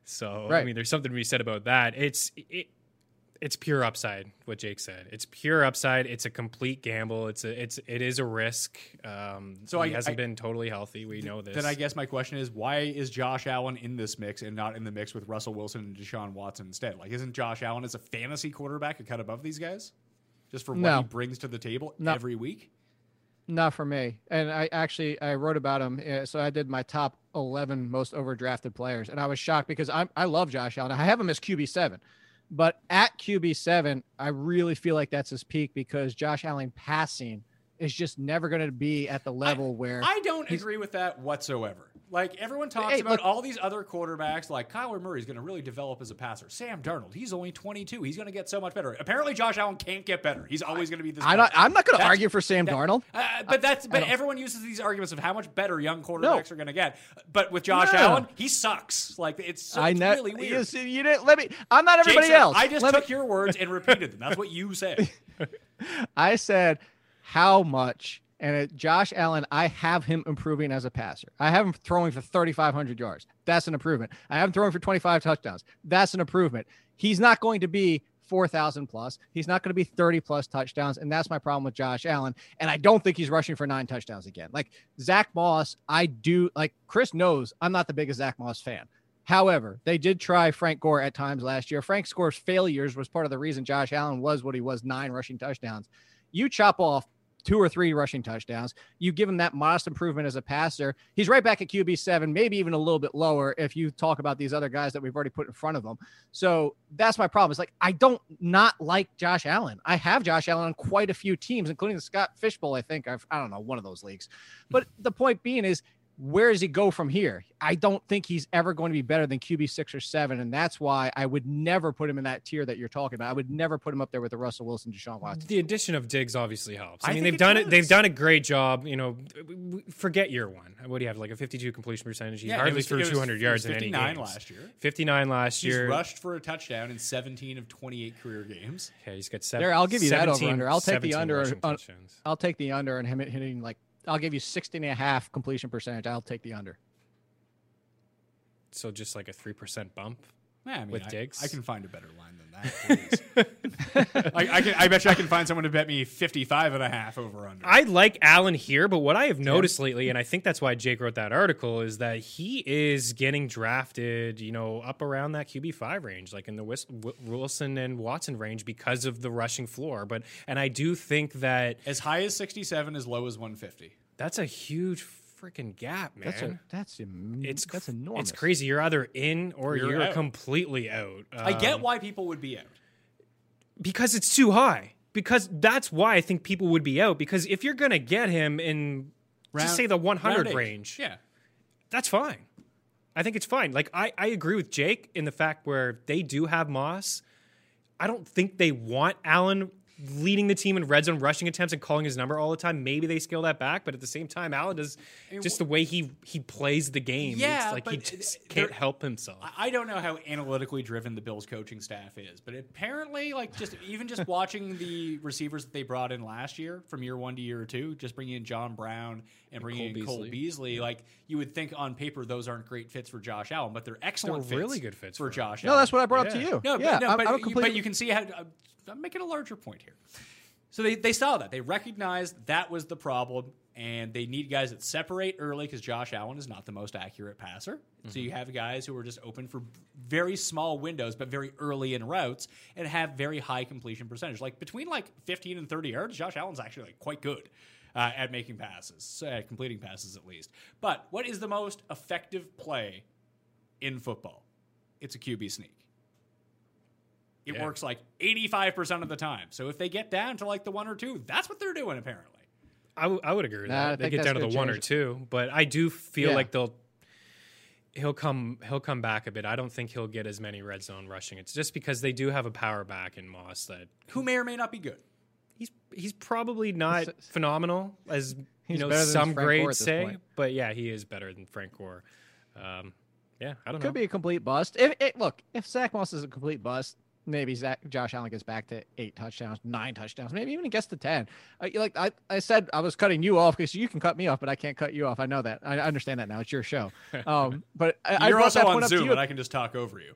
So, I mean, there's something to be said about that. It's it, it's pure upside. What Jake said. It's pure upside. It's a complete gamble. It's a it's it is a risk. Um, So so he I- hasn't I- been totally healthy. We know this. Then I guess my question is, why is Josh Allen in this mix and not in the mix with Russell Wilson and Deshaun Watson instead? Like, isn't Josh Allen as a fantasy quarterback a cut above these guys, just for what No. he brings to the table No. every week? Not for me. And I actually I wrote about him. uh, So I did my top eleven most overdrafted players, and I was shocked because I I love Josh Allen. I have him as QB seven, but at QB seven, I really feel like that's his peak because Josh Allen passing is just never going to be at the level where I don't agree with that whatsoever. Like everyone talks Hey, about look- all these other quarterbacks, like Kyler Murray is going to really develop as a passer. Sam Darnold, he's only 22. He's going to get so much better. Apparently, Josh Allen can't get better. He's always going to be this. I'm not. I'm not going to argue for Sam that- Darnold. Uh, but that's but everyone uses these arguments of how much better young quarterbacks are going to get. But with Josh No. Allen, he sucks. Like it's, so, I it's know. really weird. You, you didn't let me. I'm not everybody Jason, else. I just Let me- took your words and repeated them. That's what you said. I said how much, and Josh Allen, I have him improving as a passer. I have him throwing for 3,500 yards. That's an improvement. I have him throwing for 25 touchdowns. That's an improvement. He's not going to be 4,000 plus. He's not going to be 30 plus touchdowns. And that's my problem with Josh Allen. And I don't think he's rushing for nine touchdowns again. Like Zach Moss, I do, like Chris knows I'm not the biggest Zach Moss fan. However, they did try Frank Gore at times last year. Frank Gore's failures was part of the reason Josh Allen was what he was nine rushing touchdowns. You chop off two or three rushing touchdowns. You give him that modest improvement as a passer. He's right back at QB seven, maybe even a little bit lower if you talk about these other guys that we've already put in front of him. So that's my problem. It's like I don't not like Josh Allen. I have Josh Allen on quite a few teams, including the Scott Fish Bowl. I think I've I don't know one of those leagues. But the point being is where does he go from here? I don't think he's ever going to be better than QB six or seven, and that's why I would never put him in that tier that you're talking about. I would never put him up there with the Russell Wilson, Deshaun Watson. The addition of Diggs obviously helps. I, I mean, they've it done it. They've done a great job. You know, forget year one. What do you have? Like a 52 completion percentage. He Yeah, hardly was- threw it was- 200 yards was in any 59 games. last year. 59 last He's year. rushed for a touchdown in 17 of 28 career games. Yeah, he's got seven. There, I'll give you that over under. I'll take the under on- I'll take the under and him hitting like I'll give you 16 and a half completion percentage. I'll take the under. So just like a three percent bump. Yeah, I mean, With I? I can find a better line than that. I, I, can, I bet you I can find someone to bet me 55 and a half over under. I like Allen here, but what I have noticed lately, and I think that's why Jake wrote that article, is that he is getting drafted, you know, up around that QB five range, like in the Wis- Wi- Wilson and Watson range, because of the rushing floor. But and I do think that as high as 67, as low as 150. that's a huge freaking gap, man. That's a, that's em- it's that's cr- enormous. It's crazy. You're either in or You're you're, out. completely out. I get Um, why people would be out. because it's too high. Because that's why I think people would be out. Because if you're gonna get him in, Round- just say the 100 range, Yeah. that's fine. I think it's fine. Like I, I agree with Jake in the fact where they do have Moss. I don't think they want Allen leading the team in red zone rushing attempts and calling his number all the time. Maybe they scale that back, but at the same time, Allen does just the way he he plays the game. Yeah, it's like he just can't help himself. I- don't know how analytically driven the Bills coaching staff is, but apparently, like just even just watching the receivers that they brought in last year from year one to year two, just bringing in John Brown and bringing Cole in Cole Beasley. Beasley, like you would think on paper those aren't great fits for Josh Allen, but they're excellent They're fits really good fits for for him. Josh. no, Allen. that's what I brought up to you. No, yeah, but, no, I'm, but, I'm you, completely. but you can see how I'm- I'm making a larger point here. So they, they saw that. They recognized that was the problem, and they need guys that separate early because Josh Allen is not the most accurate passer. So you mm-hmm. have guys who are just open for very small windows, but very early in routes, and have very high completion percentage. Like between like 15 and 30 yards, Josh Allen's actually like quite good. Uh, at making passes, uh, completing passes at least. But what is the most effective play in football? It's a QB sneak. It Yeah. works like 85% of the time. So if they get down to like the one or two, that's what they're doing apparently. I, w- I would agree with Nah, I that. They get down to gonna the one or two, but I do feel Yeah. like they'll he'll come he'll come back a bit. I don't think he'll get as many red zone rushing. It's just because they do have a power back in Moss that Who may or may not be good. He's he's probably not He's- phenomenal as you know some Frank Gore grades say, point. but yeah, he is better than Frank Gore. Um, yeah, I don't know. could be a complete bust. If it look, if Zach Moss is a complete bust, maybe Zach Josh Allen gets back to eight touchdowns, nine touchdowns, maybe even gets to ten. Uh, like I, I said, I was cutting you off because you can cut me off, but I can't cut you off. I know that. I understand that now. It's your show. Um, but I, I You're brought also that on point up to Zoom, and I can just talk over you.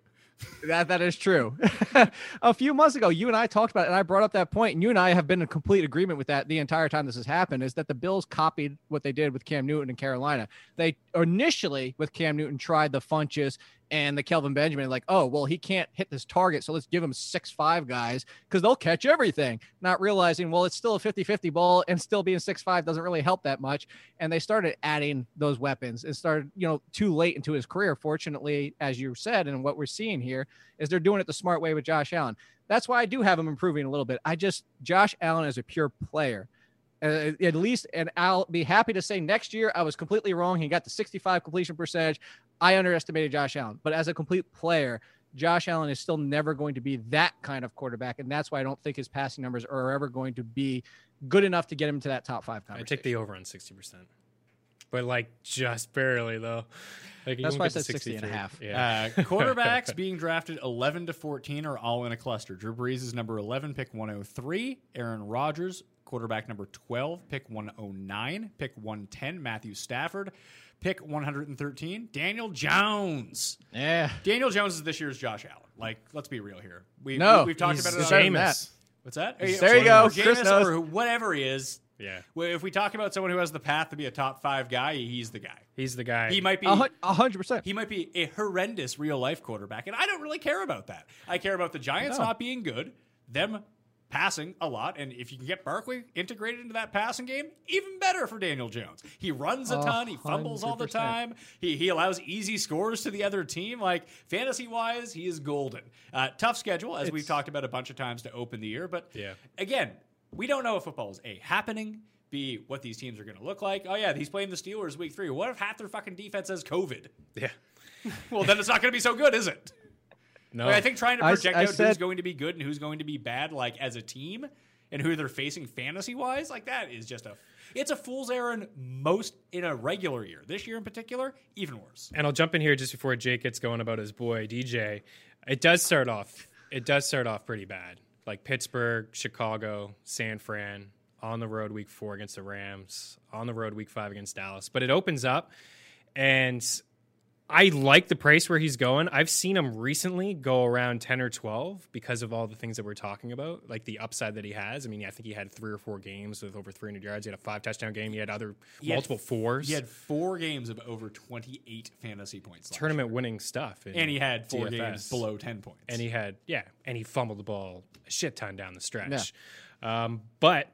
That that is true. a few months ago, you and I talked about it, and I brought up that point, and you and I have been in complete agreement with that the entire time this has happened. Is that the Bills copied what they did with Cam Newton in Carolina? They initially with Cam Newton tried the Funchess and the Kelvin Benjamin, like, oh well, he can't hit this target, so let's give him six five guys because they'll catch everything. Not realizing, well, it's still a 50-50 ball, and still being six five doesn't really help that much. And they started adding those weapons and started, you know, too late into his career. Fortunately, as you said, and what we're seeing here is they're doing it the smart way with Josh Allen. That's why I do have him improving a little bit. I just Josh Allen is a pure player. Uh, at least, and I'll be happy to say next year I was completely wrong. He got the 65 completion percentage. I underestimated Josh Allen, but as a complete player, Josh Allen is still never going to be that kind of quarterback, and that's why I don't think his passing numbers are ever going to be good enough to get him to that top five I take the over on sixty percent, but like just barely though. Like That's why I said 60 and a half. Yeah, Uh, quarterbacks being drafted 11 to 14 are all in a cluster. Drew Brees is number 11, pick 103. Aaron Rodgers, quarterback number 12, pick 109. Pick 110, Matthew Stafford. Pick 113, Daniel Jones. yeah. Daniel Jones is this year's Josh Allen. Like, let's be real here. We, No, we, have talked He's about it. better On, than Jameis. what's that? There you go. Chris Jameis knows. or whatever he is. Yeah, If we talk about someone who has the path to be a top five guy, he's the guy. he's the guy. He might be A hundred percent. he might be a horrendous real life quarterback, and I don't really care about that. I care about the Giants No. not being good, them passing a lot, and if you can get Barkley integrated into that passing game, even better for Daniel Jones. He runs a A ton, he fumbles all the time, he, he allows easy scores to the other team. Like fantasy wise, he is golden. Uh, tough schedule, as we've talked about a bunch of times to open the year, but Yeah. again, we don't know if football is a happening. B, what these teams are going to look like. Oh yeah, he's playing the Steelers week three. What if half their fucking defense has COVID? yeah. Well, then it's not going to be so good, is it? No, Like, I think trying to project I out who's said- going to be good and who's going to be bad, like as a team, and who they're facing fantasy wise, like that is just a it's a fool's errand most in a regular year. This year in particular, even worse. and I'll jump in here just before Jake gets going about his boy DJ. It does start off. It does start off pretty bad. Like Pittsburgh, Chicago, San Fran on the road week four against the Rams, on the road week five against Dallas. But it opens up, and I like the price where he's going. I've seen him recently go around 10 or 12 because of all the things that we're talking about, like the upside that he has. I mean, I think he had three or four games with over 300 yards. He had a five touchdown game. He had other He had- multiple fours. He had four games of over twenty eight fantasy points, tournament winning stuff. and he had four DFS. games below ten points. and he had yeah, and he fumbled the ball a shit ton down the stretch. Um, but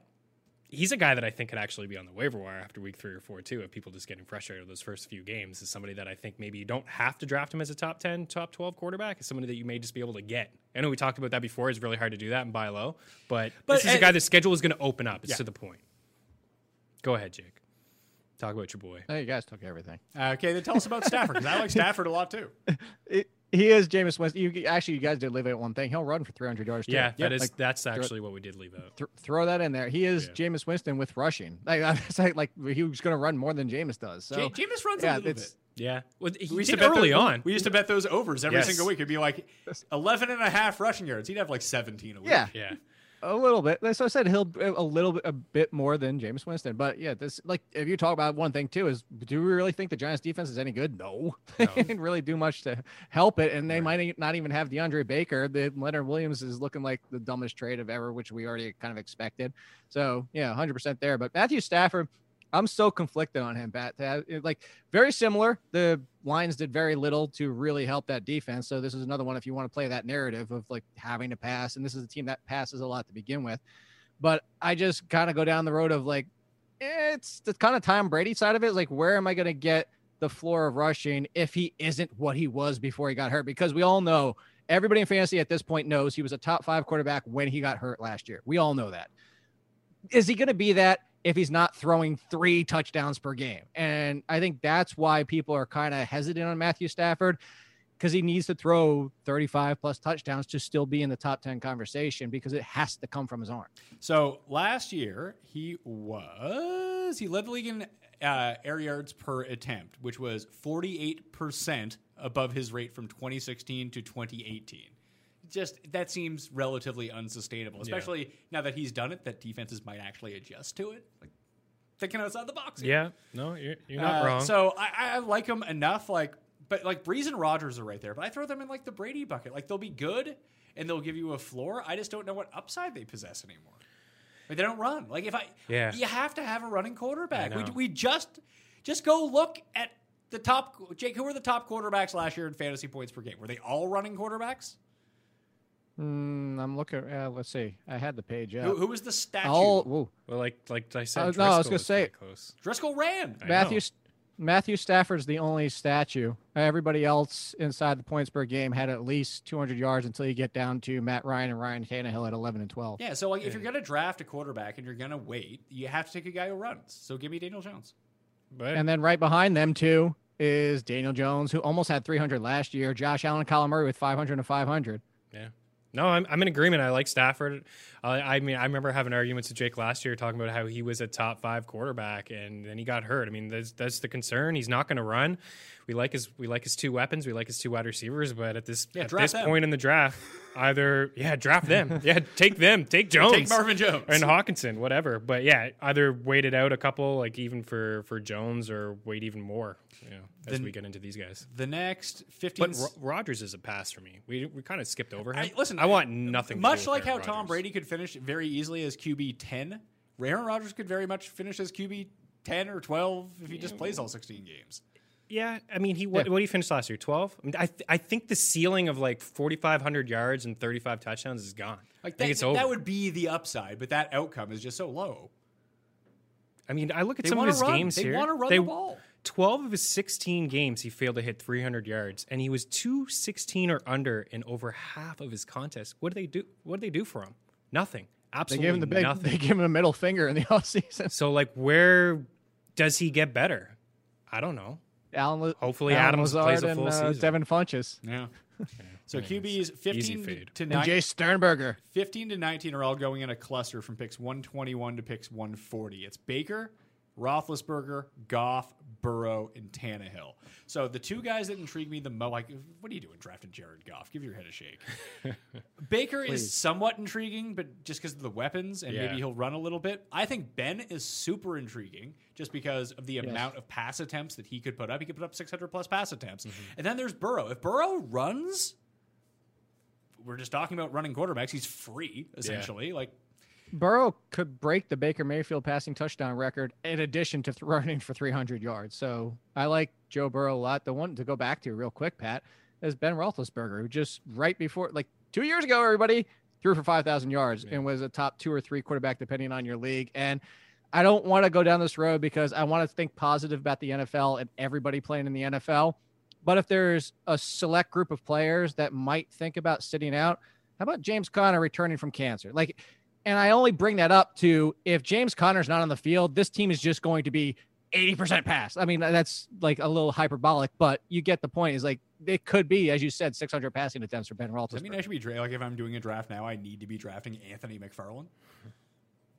he's a guy that I think could actually be on the waiver wire after week three or four too. If people just getting frustrated with those first few games, is somebody that I think maybe you don't have to draft him as a top ten, top twelve quarterback. Is somebody that you may just be able to get. I know we talked about that before. It's really hard to do that and buy low, but, But- this is a guy the schedule is going to open up. It's Yeah. to the point. Go ahead, Jake. Talk about your boy. Oh, you guys took everything. Uh, okay, then tell us about Stafford because I like Stafford a lot too. It, he is Jameis Winston. You actually, you guys did leave out one thing. He'll run for 300 yards. Too. Yeah, that is Like, that's actually what we did leave out. th- throw that in there. He is Yeah. Jameis Winston with rushing. Like, it's like, like he was going to run more than Jameis does. So Ja- Jameis runs yeah, a little it's- bit. Yeah, well, he We used to bet early those- on. We used to bet those overs every Yes. single week. It'd be like 11 and a half rushing yards. He'd have like 17 a week. Yeah, yeah. A little bit. So I said he'll a little bit, a bit more than Jameis Winston. But yeah, this like if you talk about one thing too is, do we really think the Giants defense is any good? No, they didn't really do much to help it, and they might not even have DeAndre Baker. The Leonard Williams is looking like the dumbest trade of ever, which we already kind of expected. So yeah, hundred percent there. But Matthew Stafford. I'm so conflicted on him, Pat. To have- it- Like very similar. The Lions did very little to really help that defense. So this is another one if you want to play that narrative of like having to pass, and this is a team that passes a lot to begin with. But I just kind of go down the road of like it's the kind of Tom Brady side of it. Like where am I going to get the floor of rushing if he isn't what he was before he got hurt? Because we all know everybody in fantasy at this point knows he was a top five quarterback when he got hurt last year. We all know that. Is he going to be that? If he's not throwing three touchdowns per game. And I think that's why people are kind of hesitant on Matthew Stafford because he needs to throw 35 plus touchdowns to still be in the top 10 conversation because it has to come from his arm. So last year he was he led the league in uh, air yards per attempt, which was 48 percent above his rate from 2016 to 2018. Just that seems relatively unsustainable, especially now that he's done it. That defenses might actually adjust to it, like thinking outside the box. here. Yeah, no, you're, you're not Uh, wrong. So I, I like them enough, like, but like Brees and Rodgers are right there. But I throw them in like the Brady bucket. Like they'll be good and they'll give you a floor. I just don't know what upside they possess anymore. Like, they don't run. Like if I, Yeah. you have to have a running quarterback. We we just just go look at the top. Jake, who were the top quarterbacks last year in fantasy points per game? Were they all running quarterbacks? Mm, I'm looking. Uh, let's see. I had the page up. Who, who was the statue? Oh, whoa. well, like like I said, Uh, no, I was gonna say- close. Driscoll ran. I Matthew know. Matthew Stafford's the only statue. Everybody else inside the points per game had at least 200 yards until you get down to Matt Ryan and Ryan Tannehill at 11 and 12. Yeah, so like if you're gonna draft a quarterback and you're gonna wait, you have to take a guy who runs. So give me Daniel Jones. But And then right behind them too is Daniel Jones, who almost had 300 last year. Josh Allen, and Kyler Murray with 500 and 500. Yeah. No, I'm, I'm in agreement. I like Stafford. Uh, I mean, I remember having arguments with Jake last year talking about how he was a top five quarterback and then he got hurt. I mean, that's, that's the concern. He's not going to run. We like his we like his two weapons. We like his two wide receivers. But at this Yeah, at this them. point in the draft, either yeah, draft them. Yeah, take them. Take Jones. Take Marvin Jones. and Hockenson, whatever. But yeah, either wait it out a couple, like even for for Jones, or wait even more. You know, as Then- we get into these guys. The next 15 But Ro- Rodgers is a pass for me. We we kind of skipped over him. I, listen, I want nothing. to Much like how Tom Brady could finish very easily as QB 10, Aaron Rodgers could very much finish as QB 10 or 12 if he just plays all 16 games. Yeah, I mean, he what, what did he finish last year? Twelve. I, mean, I th- I think the ceiling of like forty five hundred yards and thirty five touchdowns is gone. Like I think that, it's over. that would be the upside, but that outcome is just so low. I mean, I look at They some of his run. games They here. wanna run they, the ball. Twelve of his sixteen games, he failed to hit three hundred yards, and he was two sixteen or under in over half of his contests. What do they do? What do they do for him? Nothing. Absolutely They Absolutely gave him the big, nothing. they gave him a middle finger in the offseason. So, like, where does he get better? I don't know. Alan, Hopefully Alan Adams Lazard plays a and, uh, season. Devin Funchess Yeah. So QBs Easy 15 to and 9, Jace Sternberger. 15 to 19 are all going in a cluster from picks 121 to picks 140. It's Baker, Roethlisberger, Goff, Burrow, and Tannehill. So the two guys that intrigue me the most, like, what are you doing drafting Jared Goff? Give your head a shake. Baker is somewhat intriguing, but just because of the weapons and Yeah. maybe he'll run a little bit. I think Ben is super intriguing just because of the amount of pass attempts that he could put up. He could put up 600 plus pass attempts. Mm-hmm. And then there's Burrow. If Burrow runs, we're just talking about running quarterbacks. He's free essentially. Like Burrow could break the Baker Mayfield passing touchdown record in addition to running for 300 yards. So I like Joe Burrow a lot. The one to go back to real quick, Pat, is Ben Roethlisberger, who just right before, like two years ago, everybody threw for 5,000 yards and was a top two or three quarterback depending on your league. And I don't want to go down this road because I want to think positive about the NFL and everybody playing in the NFL. But if there's a select group of players that might think about sitting out, how about James Conner returning from cancer? Like, and I only bring that up to if James Conner's not on the field, this team is just going to be 80% pass. I mean, that's like a little hyperbolic, but you get the point. Is like it could be, as you said, 600 passing attempts for Ben does that mean I should be dra- like if I'm doing a draft now, I need to be drafting Anthony McFarland?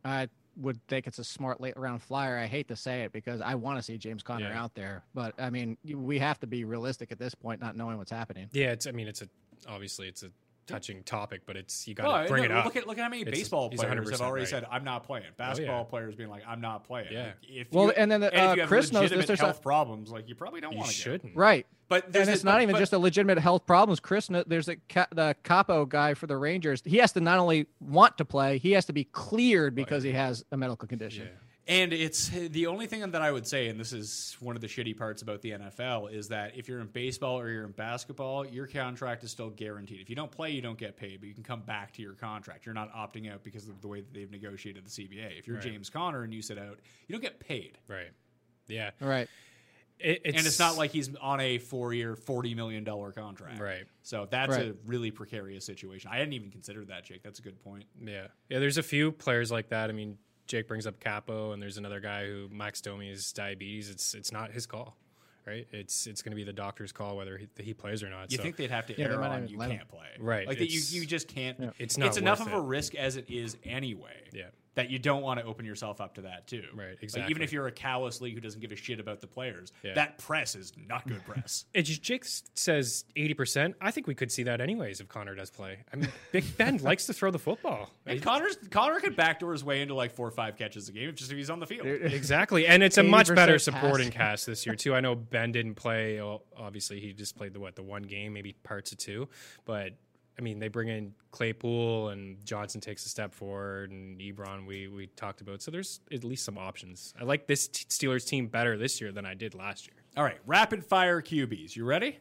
I would think it's a smart late round flyer. I hate to say it because I want to see James Conner Yeah. out there, but I mean, we have to be realistic at this point, not knowing what's happening. Yeah, it's. I mean, it's a obviously it's a touching topic, but it's you got to Well, bring no, it up. Look at look at how many It's- baseball he's players have already right. said I'm not playing. Basketball yeah. players being like I'm not playing. Yeah. Like, if Well, you, and then the- if uh, you have Chris knows this, legitimate there's a- health problems, like you probably don't you want to. shouldn't. Right. But there's and this- it's not but- even but- just a legitimate health problems. Chris, there's a ca- the capo guy for the Rangers. He has to not only want to play, he has to be cleared because he has a medical condition. And it's the only thing that I would say, and this is one of the shitty parts about the NFL, is that if you're in baseball or you're in basketball, your contract is still guaranteed. If you don't play, you don't get paid, but you can come back to your contract. You're not opting out because of the way that they've negotiated the CBA. If you're James Conner and you sit out, you don't get paid. Right. Yeah. All right. It, it's, and it's not like he's on a four-year, forty million dollar contract. Right. So that's Right. a really precarious situation. I hadn't even considered that, Jake. That's a good point. Yeah. Yeah. There's a few players like that. I mean, Jake brings up Kaapo, and there's another guy who Max Domi is diabetes. It's it's not his call, right? It's it's going to be the doctor's call whether he, he plays or not. You so. think they'd have to Yeah, err on you can't play, Right, Like that you you just can't. It's not enough worth of a risk as it is anyway. Yeah. That you don't want to open yourself up to that too. Right, Like, exactly. even if you're a callous league who doesn't give a shit about the players, Yeah. that press is not good press. It just, Jake says 80%. I think we could see that anyways if Conner does play. I mean, Big Ben likes to throw the football. and Conner's Conner could backdoor his way into like four or five catches a game just if he's on the field. Exactly. And it's a much better supporting cast this year, too. I know Ben didn't play. Well, obviously, he just played the what, the one game, maybe parts of two. But, I mean, they bring in Claypool and Johnson takes a step forward and Ebron, we, we talked about. So there's at least some options. I like this t- Steelers team better this year than I did last year. All right, rapid fire QBs. You ready?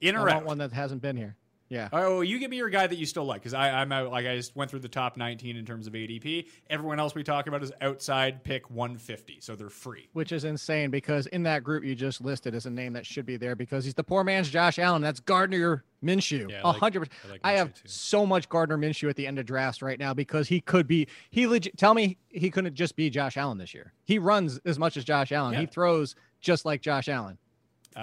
In I or want out? one that hasn't been here. Yeah. Well, you give me your guy that you still like because I'm out. Like I just went through the top 19 in terms of ADP. Everyone else we talk about is outside pick 150, so they're free. Which is insane because in that group you just listed is a name that should be there because he's the poor man's Josh Allen. That's Gardner Minshew. Yeah, A I like- hundred I like I have too. so much Gardner Minshew at the end of drafts right now because he could be he legit tell me he couldn't just be Josh Allen this year. He runs as much as Josh Allen. Yeah. He throws just like Josh Allen.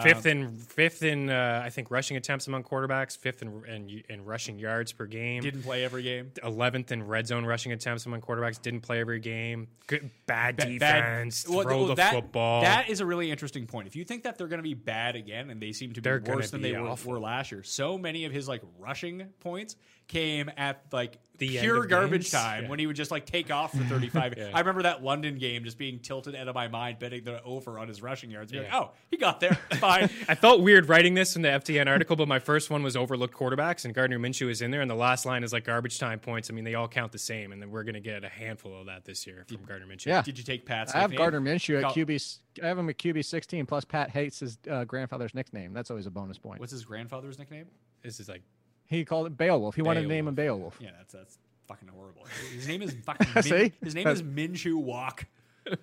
Fifth in fifth in uh, I think rushing attempts among quarterbacks. Fifth in, in in rushing yards per game. Didn't play every game. Eleventh in red zone rushing attempts among quarterbacks. Didn't play every game. Good, bad Ba- defense. Well, throw well, the that, football. That is a really interesting point. If you think that they're going to be bad again, and they seem to be They're worse than be they were, were last year, so many of his like rushing points came at like The pure garbage games? time Yeah. when he would just like take off for 35. Yeah. I remember that London game just being tilted out of my mind, betting the over on his rushing yards. Be like, oh, he got there. Fine. I felt weird writing this in the FTN article, but my first one was overlooked quarterbacks, and Gardner Minshew is in there, and the last line is like garbage time points. I mean, they all count the same, and then we're going to get a handful of that this year from Gardner Minshew. Yeah. Did you take Pat's? I have nickname? Gardner Minshew at QB. s- I have him at QB 16. Plus, Pat hates his uh, grandfather's nickname. That's always a bonus point. What's his grandfather's nickname? This is like He called it Beowulf. He wanted to name him Beowulf. Beowulf. Yeah, that's that's fucking horrible. His name is fucking. Min, See? His name is Minshew Walk.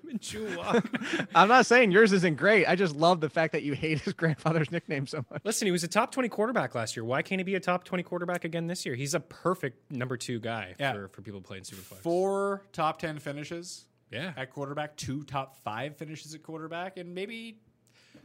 Minshew walk. I'm not saying yours isn't great. I just love the fact that you hate his grandfather's nickname so much. Listen, he was a top 20 quarterback last year. Why can't he be a top 20 quarterback again this year? He's a perfect number two guy Yeah. for, for people playing Superflex. Four top ten finishes yeah. at quarterback, two top five finishes at quarterback, and maybe.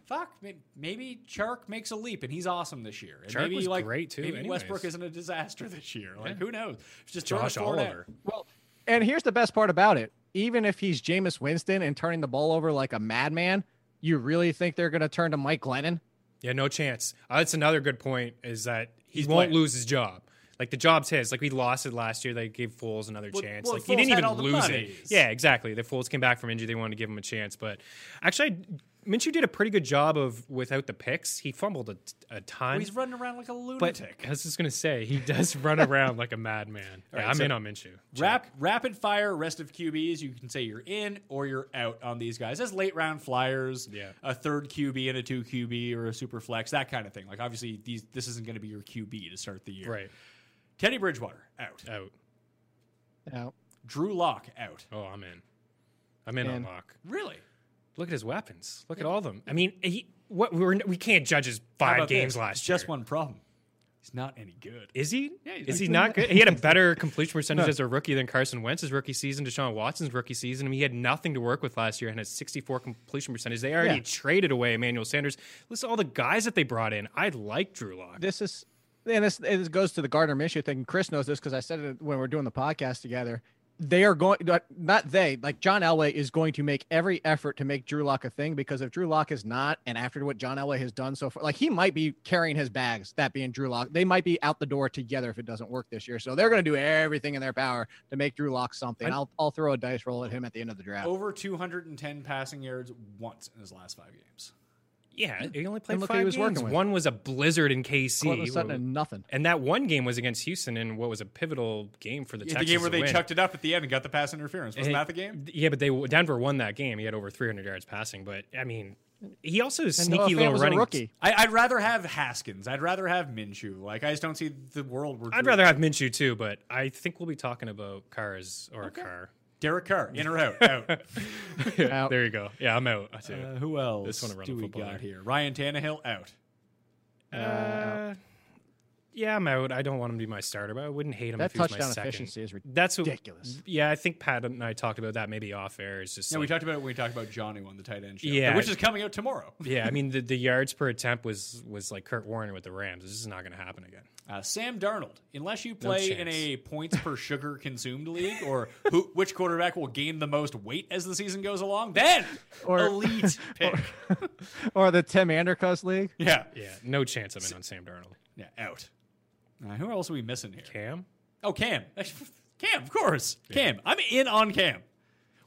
Fuck, maybe Chark makes a leap and he's awesome this year. And Chark maybe was like great, too, Maybe anyways. Westbrook isn't a disaster this year. Like Yeah. who knows? It's just throwing Josh a forward Oliver. Well, and here's the best part about it. Even if he's Jameis Winston and turning the ball over like a madman, you really think they're going to turn to Mike Glennon? Yeah, no chance. Uh, that's another good point is that he He's won't playing. lose his job. Like the job's his. Like we lost it last year. They gave Foles another Well- chance. well, like he didn't even lose it. Yeah, exactly. The Foles came back from injury. They wanted to give him a chance, but actually, Minshew did a pretty good job of without the picks. He fumbled a, a ton. He's running around like a but lunatic. I was just gonna say he does run around like a madman. Yeah, right, I'm so- in on Minshew. Rap, rapid fire rest of QBs. You can say you're in or you're out on these guys as late round flyers. Yeah. a third QB and a two QB or a super flex, that kind of thing. Like obviously these this isn't going to be your QB to start the year. Right Teddy Bridgewater out. out. Out. Drew Lock out. Oh, I'm in. I'm in on And- Lock. Really? Look at his weapons. Look at all of them. I mean, he, what we're, we can't judge his How five games this? last year. Just one problem. He's not any good. Is he? Yeah, he's is like- he not good? He had a better completion percentage as a rookie than Carson Wentz's rookie season, Deshaun Watson's rookie season. I mean, he had nothing to work with last year and had 64 completion percentage. They already Yeah. traded away Emmanuel Sanders. Listen to all the guys that they brought in. I like Drew Lock. This is, and this it goes to the Gardner Minshew thing. Chris knows this because I said it when we are doing the podcast together. They are going, not they, like John Elway is going to make every effort to make Drew Lock a thing because if Drew Lock is not, and after what John Elway has done so far, like he might be carrying his bags, that being Drew Lock, they might be out the door together if it doesn't work this year. So they're going to do everything in their power to make Drew Lock something. I- I'll, I'll throw a dice roll at him at the end of the draft. Over 210 passing yards once in his last five games. Yeah, he only played And look who five he was games. working with. One was a blizzard in KC. Courtland Sutton and nothing. and that one game was against Houston in what was a pivotal game for the Yeah, the game where they win. chucked it up at the end and got the pass interference. Wasn't Hey, that the game? Yeah, but they Denver won that game. He had over 300 yards passing. But I mean, he also is sneaky Fant little was running. a rookie. I, I'd rather have Haskins. I'd rather have Minshew. Like I just don't see the world where I'd rather have Minshew too, but I think we'll be talking about cars or a car. Derek Carr in or out. out. Out. There you go. Yeah, I'm out. too. Uh, who else This one to do we got there. here? Ryan Tannehill out. Uh, yeah, I'm out. I don't want him to be my starter, but I wouldn't hate him That if he was my touchdown second. efficiency is That's ridiculous. Yeah, I think Pat and I talked about that maybe off air. It's just Yeah, we talked about it when we talked about Johnny on the tight end show. Yeah. which is coming out tomorrow. yeah, I mean the, the yards per attempt was was like Kurt Warner with the Rams. This is not going to happen again. Uh, Sam Darnold, unless you play in a points per sugar consumed league, or who, which quarterback will gain the most weight as the season goes along, then Or- elite pick. Or the Tim Andercuss League. yeah, Yeah, no chance I'm in on Sam Darnold. yeah, out. Uh, who else are we missing here? Cam? Oh, Cam. Cam, of course. Cam. I'm in on Cam.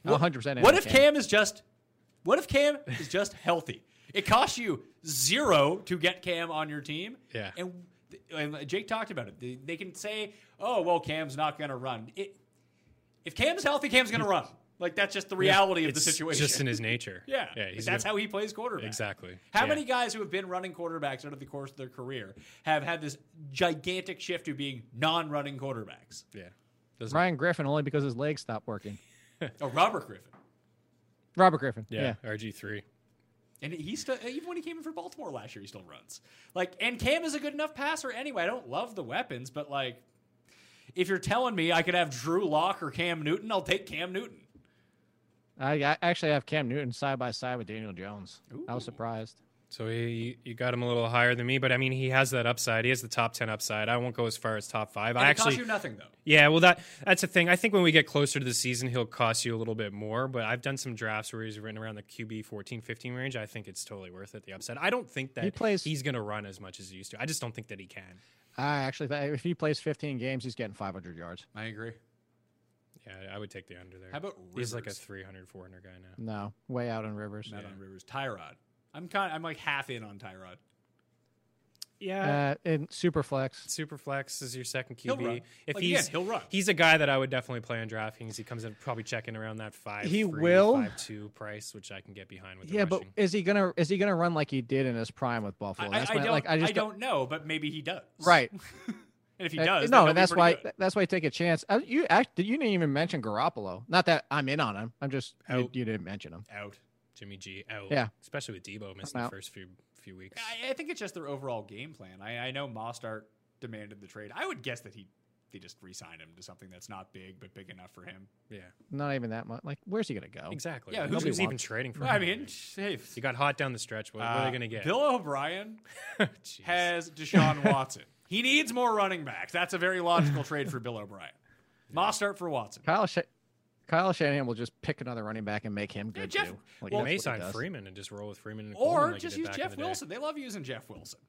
One hundred percent. What if Cam is just what if Cam is just healthy? It costs you zero to get Cam on your team. Yeah. And, and Jake talked about it. They, they can say, "Oh, well, Cam's not going to run." It, if Cam's healthy, Cam's going to run. Like that's just the reality of the situation. It's just in his nature. yeah, yeah. He's that's gonna- how he plays quarterback. exactly. How Yeah. many guys who have been running quarterbacks over the course of their career have had this gigantic shift to being non-running quarterbacks? Yeah. Doesn't- Ryan Griffin only because his legs stopped working. Oh, Robert Griffin. Robert Griffin. Yeah. Yeah. RG three. And he still, even when he came in for Baltimore last year, he still runs. Like, and Cam is a good enough passer anyway. I don't love the weapons, but like, if you're telling me I could have Drew Lock or Cam Newton, I'll take Cam Newton. I, I actually have Cam Newton side by side with Daniel Jones. I was surprised. So he, you got him a little higher than me, but I mean, he has that upside. He has the top ten upside. I won't go as far as top five. And I it costs actually, you nothing though. yeah. Well, that that's the thing. I think when we get closer to the season, he'll cost you a little bit more. But I've done some drafts where he's written around the QB 14, 15 range. I think it's totally worth it. The upside. I don't think that He plays- he's going to run as much as he used to. I just don't think that he can. I actually, if he plays 15 games, he's getting 500 yards. I agree. Yeah, I would take the under there. How about he's like a Rivers? 300, 400 guy now. No, way out on Rivers. Not on Rivers. Tyrod. I'm kind. I'm like half in on Tyrod. Yeah. Uh, in Superflex. Superflex is your second He'll QB. run. If Like, he's again, he'll run. he's a guy that I would definitely play on DraftKings. He comes in probably checking around that five. He will. five two price, which I can get behind with. The Yeah, but is he gonna is he gonna run like he did in his prime with Buffalo? I, I, That's I don't. like I, I just don't know, but maybe he does. Right. and if he Uh, does, then no, and that's why good. that's why you take a chance. Uh, you act, you didn't even mention Garoppolo. Not that I'm in on him. I'm just you, you didn't mention him. out. Jimmy G out. Yeah. especially with Deebo missing the first few few weeks. I, I think it's just their overall game plan. I, I know Mostert demanded the trade. I would guess that he they just re-signed him to something that's not big but big enough for him. Yeah, Not even that much. Like, where's he gonna go? exactly. Yeah, who's, nobody who's even trading for? I mean, hey, you got hot down the stretch. What, what are uh, they going to get? Bill O'Brien has Deshaun Watson. He needs more running backs. That's a very logical trade for Bill O'Brien. Mostert for Watson. Kyle Sha- Kyle Shanahan will just pick another running back and make him good Jeff- too. Like, well, He may that's what he sign. Freeman and just roll with Freeman and Coleman Or like just use back in Jeff the day. Wilson. They love using Jeff Wilson.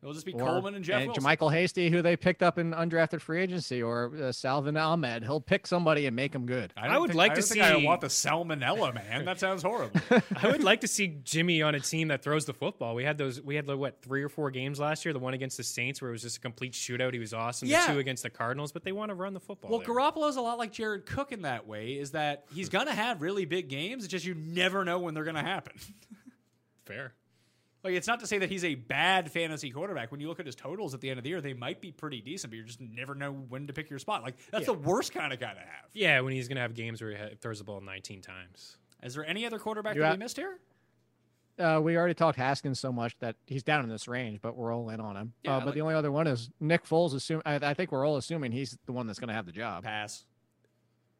It'll just be Or- Coleman and Jeff Wilson. Michael Hasty, who they picked up in undrafted free agency, or uh, Salvon Ahmed. He'll pick somebody and make him good. don't I would think- like I to don't think I see- want the salmonella, man. That sounds horrible. I would like to see Jimmy on a team that throws the football. We had those. We had like, what three or four games last year. The one against the Saints where it was just a complete shootout. He was awesome. Yeah. The two against the Cardinals, but they want to run the football. Well, there. Garoppolo's a lot like Jared Cook in that way, is that he's gonna have really big games. It's just you never know when they're gonna happen. fair. Like it's not to say that he's a bad fantasy quarterback. When you look at his totals at the end of the year, they might be pretty decent, but you just never know when to pick your spot. Like that's the worst kind of guy to have. Yeah, when he's going to have games where he throws the ball 19 times. Is there any other quarterback You that ha- we missed here? Uh, we already talked Haskins so much that he's down in this range, but we're all in on him. Yeah, uh, but like- the only other one is Nick Foles. Assume I, I think we're all assuming he's the one that's going to have the job. Pass.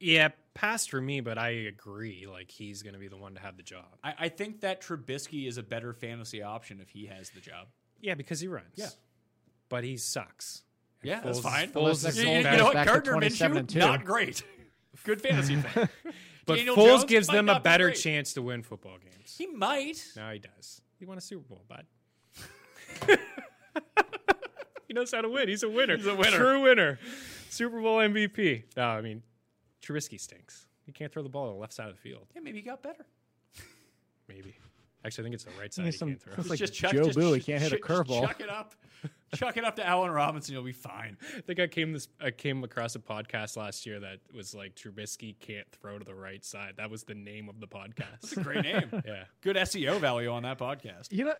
Yeah, passed for me, but I agree. Like he's going to be the one to have the job. I, I think that Trubisky is a better fantasy option if he has the job. Yeah, because he runs. Yeah. but he sucks. And Yeah, that's fine. Foles Unless is You, you know what? back Gardner 27 Minshew, not great. Good fantasy fan. but Daniel Foles Jones gives them a not be better chance to win football games. He might. No, he does. He won a Super Bowl, bud. he knows how to win. He's a winner. He's a winner. True winner. Super Bowl MVP. No, I mean, Trubisky stinks. He can't throw the ball on the left side of the field. Yeah, maybe he got better. Maybe. Actually, I think it's the right side He's he some- can't throw. it's like just chuck, Joe just Boo, he can't hit a curveball. Chuck it up. chuck it up to Allen Robinson. You'll be fine. I think I came this I came across a podcast last year that was like Trubisky can't throw to the right side. That was the name of the It's podcast. a great name. yeah. Good SEO value on that podcast. You know,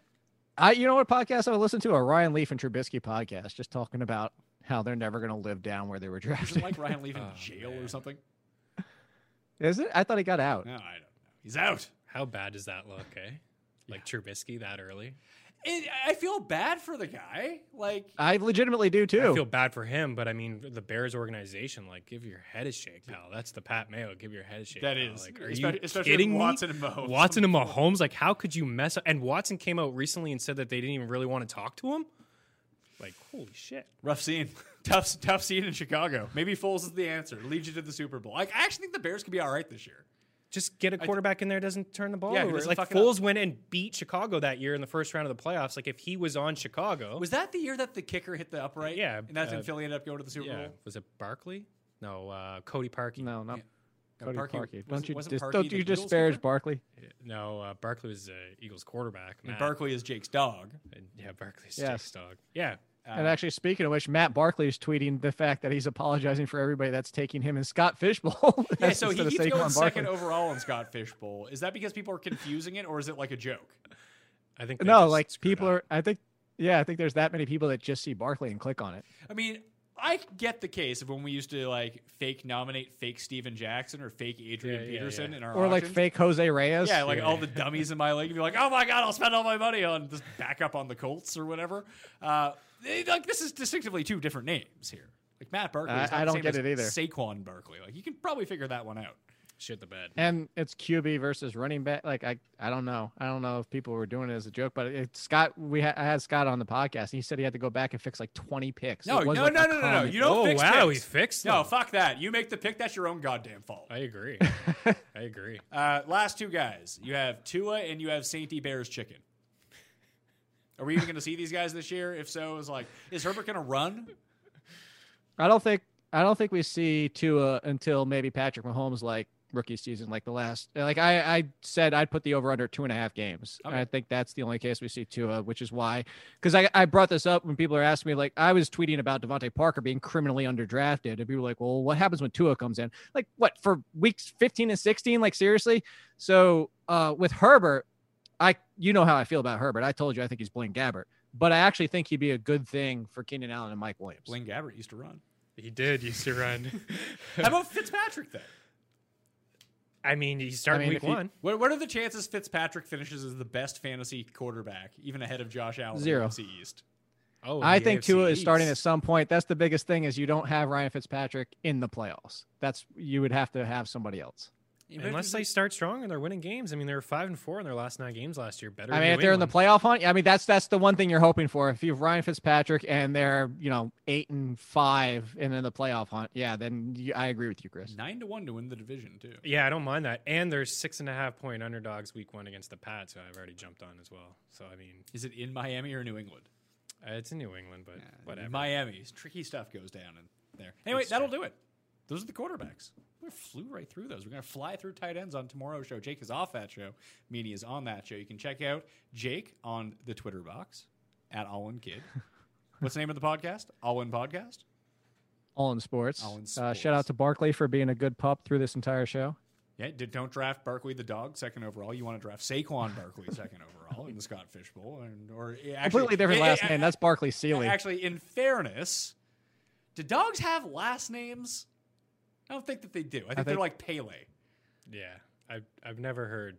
I you know what podcast I would listen to a Ryan Leaf and Trubisky podcast, just talking about how they're never going to live down where they were Is drafted. like Ryan Leaf in Oh, jail or something? Is it? I thought he got out. No, I don't know. He's out. How bad does that look, eh? Like Trubisky that early? And I feel bad for the guy. Like, I legitimately do too. I feel bad for him, but I mean the Bears organization, like give your head a shake, pal. That's the Pat Mayo. Give your head a shake. That pal. is. Like, are Especially- you especially kidding with me? Watson and Mahomes. Watson and Mahomes. Like, how could you mess up? And Watson came out recently and said that they didn't even really want to talk to him. Like, holy shit. rough scene. tough, tough scene in Chicago. Maybe Foles is the answer. Leads you to the Super Bowl. Like, I actually think the Bears could be all right this year. Just get a quarterback in there doesn't turn the ball Yeah, he over. doesn't Like fuck it Foles went and beat Chicago that year in the first round of the playoffs. Like if he was on Chicago, Was that the year that the kicker hit the upright? Yeah, And that's when uh, Philly ended up going to the Super yeah, Bowl? was it Barkley? No, uh, Cody Parkey. no, not Yeah. Cody Parkey- Parkey. Don't you wasn't dis- Parkey don't the you Eagles disparage kicker? Barkley? No, uh, Barkley was uh, Eagles quarterback. And Matt. Barkley is Jake's dog. And, yeah, Barkley's Yes. Jake's dog. Yeah, and actually, speaking of which, Matt Barkley is tweeting the fact that he's apologizing for everybody that's taking him and Scott Fish Bowl. Yeah, so he instead of keeps going Saquon second overall in Scott Fish Bowl. Is that because people are confusing it, or is it like a joke? I think No, like people up. are. I think, yeah, I think there's that many people that just see Barkley and click on it. I mean, I get the case of when we used to like fake nominate fake Steven Jackson or fake Adrian Yeah, yeah, Peterson yeah. in our Or like fake Jose Reyes. Yeah, like all the dummies in my league. Be like, oh my god, I'll spend all my money on this backup on the Colts or whatever. Uh, they- like this is distinctively two different names here. Like Matt Barkley, I- is not I the don't same get as it either. Saquon Barkley, like you can probably figure that one out. shit the bed. and it's QB versus running back. Like I, I don't know. I don't know if people were doing it as a joke, but it, Scott, we ha- I had Scott on the podcast. He said he had to go back and fix like 20 picks. No, It no, was no, like no, a no, no, comment. You don't Oh, fix wow, picks. he fixed No, them. fuck that. You make the pick. That's your own goddamn fault. I agree. I agree. Uh, last two guys. You have Tua and you have Sainty Bears Chicken. Are we even going to see these guys this year? If so, is like, is Herbert going to run? I don't think I don't think we see Tua until maybe Patrick Mahomes like rookie season, like the last. Like I, I said, I'd put the over under two and a half games. Okay. I think that's the only case we see Tua, which is why. Because I, I brought this up when people are asking me, like I was tweeting about DeVante Parker being criminally underdrafted, and people were like, "Well, what happens when Tua comes in? Like what for weeks fifteen and sixteen? Like seriously?" So uh, with Herbert, you know how I feel about Herbert. I told you I think he's Blaine Gabbert, but I actually think he'd be a good thing for Keenan Allen and Mike Williams. Blaine Gabbert used to run. He did used to run. How about Fitzpatrick then? I mean, he's starting mean, week if you- one. What, what are the chances Fitzpatrick finishes as the best fantasy quarterback, even ahead of Josh Allen? in the Zero. NFC East. Oh, I think AFC Tua is starting at some point. That's the biggest thing is you don't have Ryan Fitzpatrick in the playoffs. That's you would have to have somebody else. Unless they start strong and they're winning games. I mean, they were five and four in their last nine games last year. Better. I than mean, New if they're in the playoff hunt, I mean that's that's the one thing you're hoping for. If you have Ryan Fitzpatrick and they're you know eight and five and in the playoff hunt, yeah, then you, I agree with you, Chris. nine to one to win the division too. Yeah, I don't mind that. And there's six and a half point underdogs week one against the Pats, who I've already jumped on as well. So I mean, Is it in Miami or New England? uh, it's in New England, but whatever. Miami. Tricky stuff goes down in there. Anyway, It's that'll do it. Those are the quarterbacks. We flew right through those. We're going to fly through tight ends on tomorrow's show. Jake is off that show. Meaney is on that show. You can check out Jake on the Twitter box at All In Kid. What's the name of the podcast? All In Podcast? All in sports. All in Uh, sports. shout out to Barkley for being a good pup through this entire show. Yeah, did, don't draft Barkley the dog second overall. You want to draft Saquon Barkley second overall in the Scott Fish Bowl, and or actually, Completely different last name. That's Barkley Ciely. Actually, in fairness, do dogs have last names? I don't think that they do. I think, they're like Pele, yeah, I've I've never heard.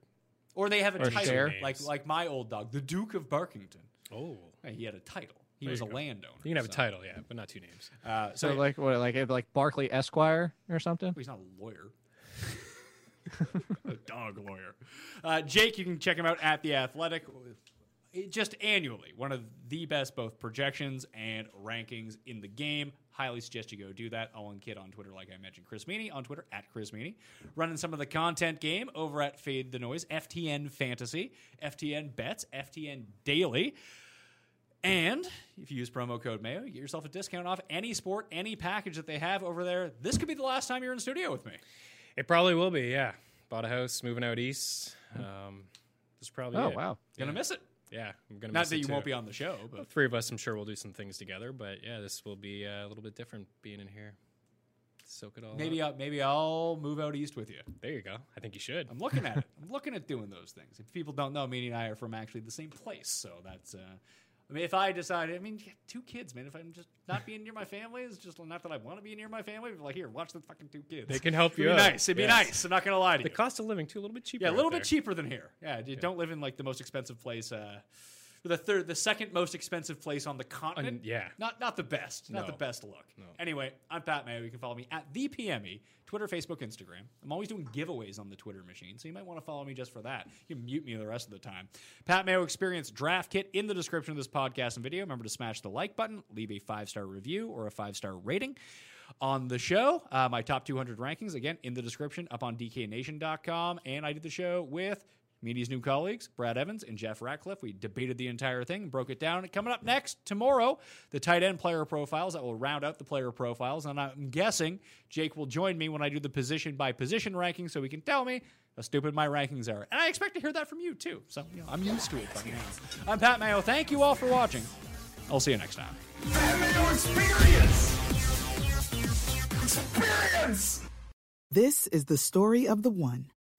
or they have a Or title, Cher. like like my old dog, the Duke of Barkington. Oh, Hey, He had a title. He There was a go. landowner. you can have a title, yeah, but not two names. Uh, so so, like what like like Barkley Esquire or something. he's not a lawyer. a dog lawyer. Uh, Jake, you can check him out at the Athletic. It- just annually, one of the best both projections and rankings in the game. Highly suggest you go do that. All in Kid on Twitter, like I mentioned. Chris Meaney on Twitter at Chris Meaney. Running some of the content game over at Fade the Noise, FTN Fantasy, FTN Bets, FTN Daily. And if you use promo code Mayo, you get yourself a discount off any sport, any package that they have over there. This could be the last time you're in studio with me. It probably will be. Yeah, bought a house, moving out east. Um, this is probably. Oh it. wow. Gonna miss it. Yeah, I'm gonna. Not that you too. won't be on the show, but Three of us, I'm sure, we'll do some things together. But yeah, this will be uh, a little bit different being in here. Soak it all. maybe up. I'll, maybe I'll move out east with you. There you go. I think you should. I'm looking at it. I'm looking at doing those things. If people don't know, me and I are from actually the same place, so that's. Uh, I mean, if I decide, I mean, yeah, two kids, man. If I'm just not being near my family, it's just not that I want to be near my family. But like, here, watch the fucking two kids. They can help It'd you be out. nice. It'd be nice. I'm not gonna lie to The you. cost of living too, a little bit cheaper. Yeah, a little there. bit cheaper than here. Yeah, you don't live in like the most expensive place. Uh, the third, the second most expensive place on the continent. yeah. not not the best, not the best look. Anyway, I'm Pat Mayo. You can follow me at the PME, Twitter, Facebook, Instagram. I'm always doing giveaways on the Twitter machine, so you might want to follow me just for that. You can mute me the rest of the time. Pat Mayo Experience Draft Kit in the description of this podcast and video. Remember to smash the like button, leave a five star review or a five star rating on the show. Uh, my top 200 rankings, again, in the description up on DKNation.com. And I did the show with Meaney's new colleagues, Brad Evans and Jeff Ratcliffe. We debated the entire thing, broke it down. Coming up next tomorrow, the tight end player profiles that will round out the player profiles. And I'm guessing Jake will join me when I do the position by position ranking so he can tell me how stupid my rankings are. And I expect to hear that from you too. So you know, I'm used to it by now. I'm Pat Mayo. Thank you all for watching. I'll see you next time. experience. Experience. This is the story of the one.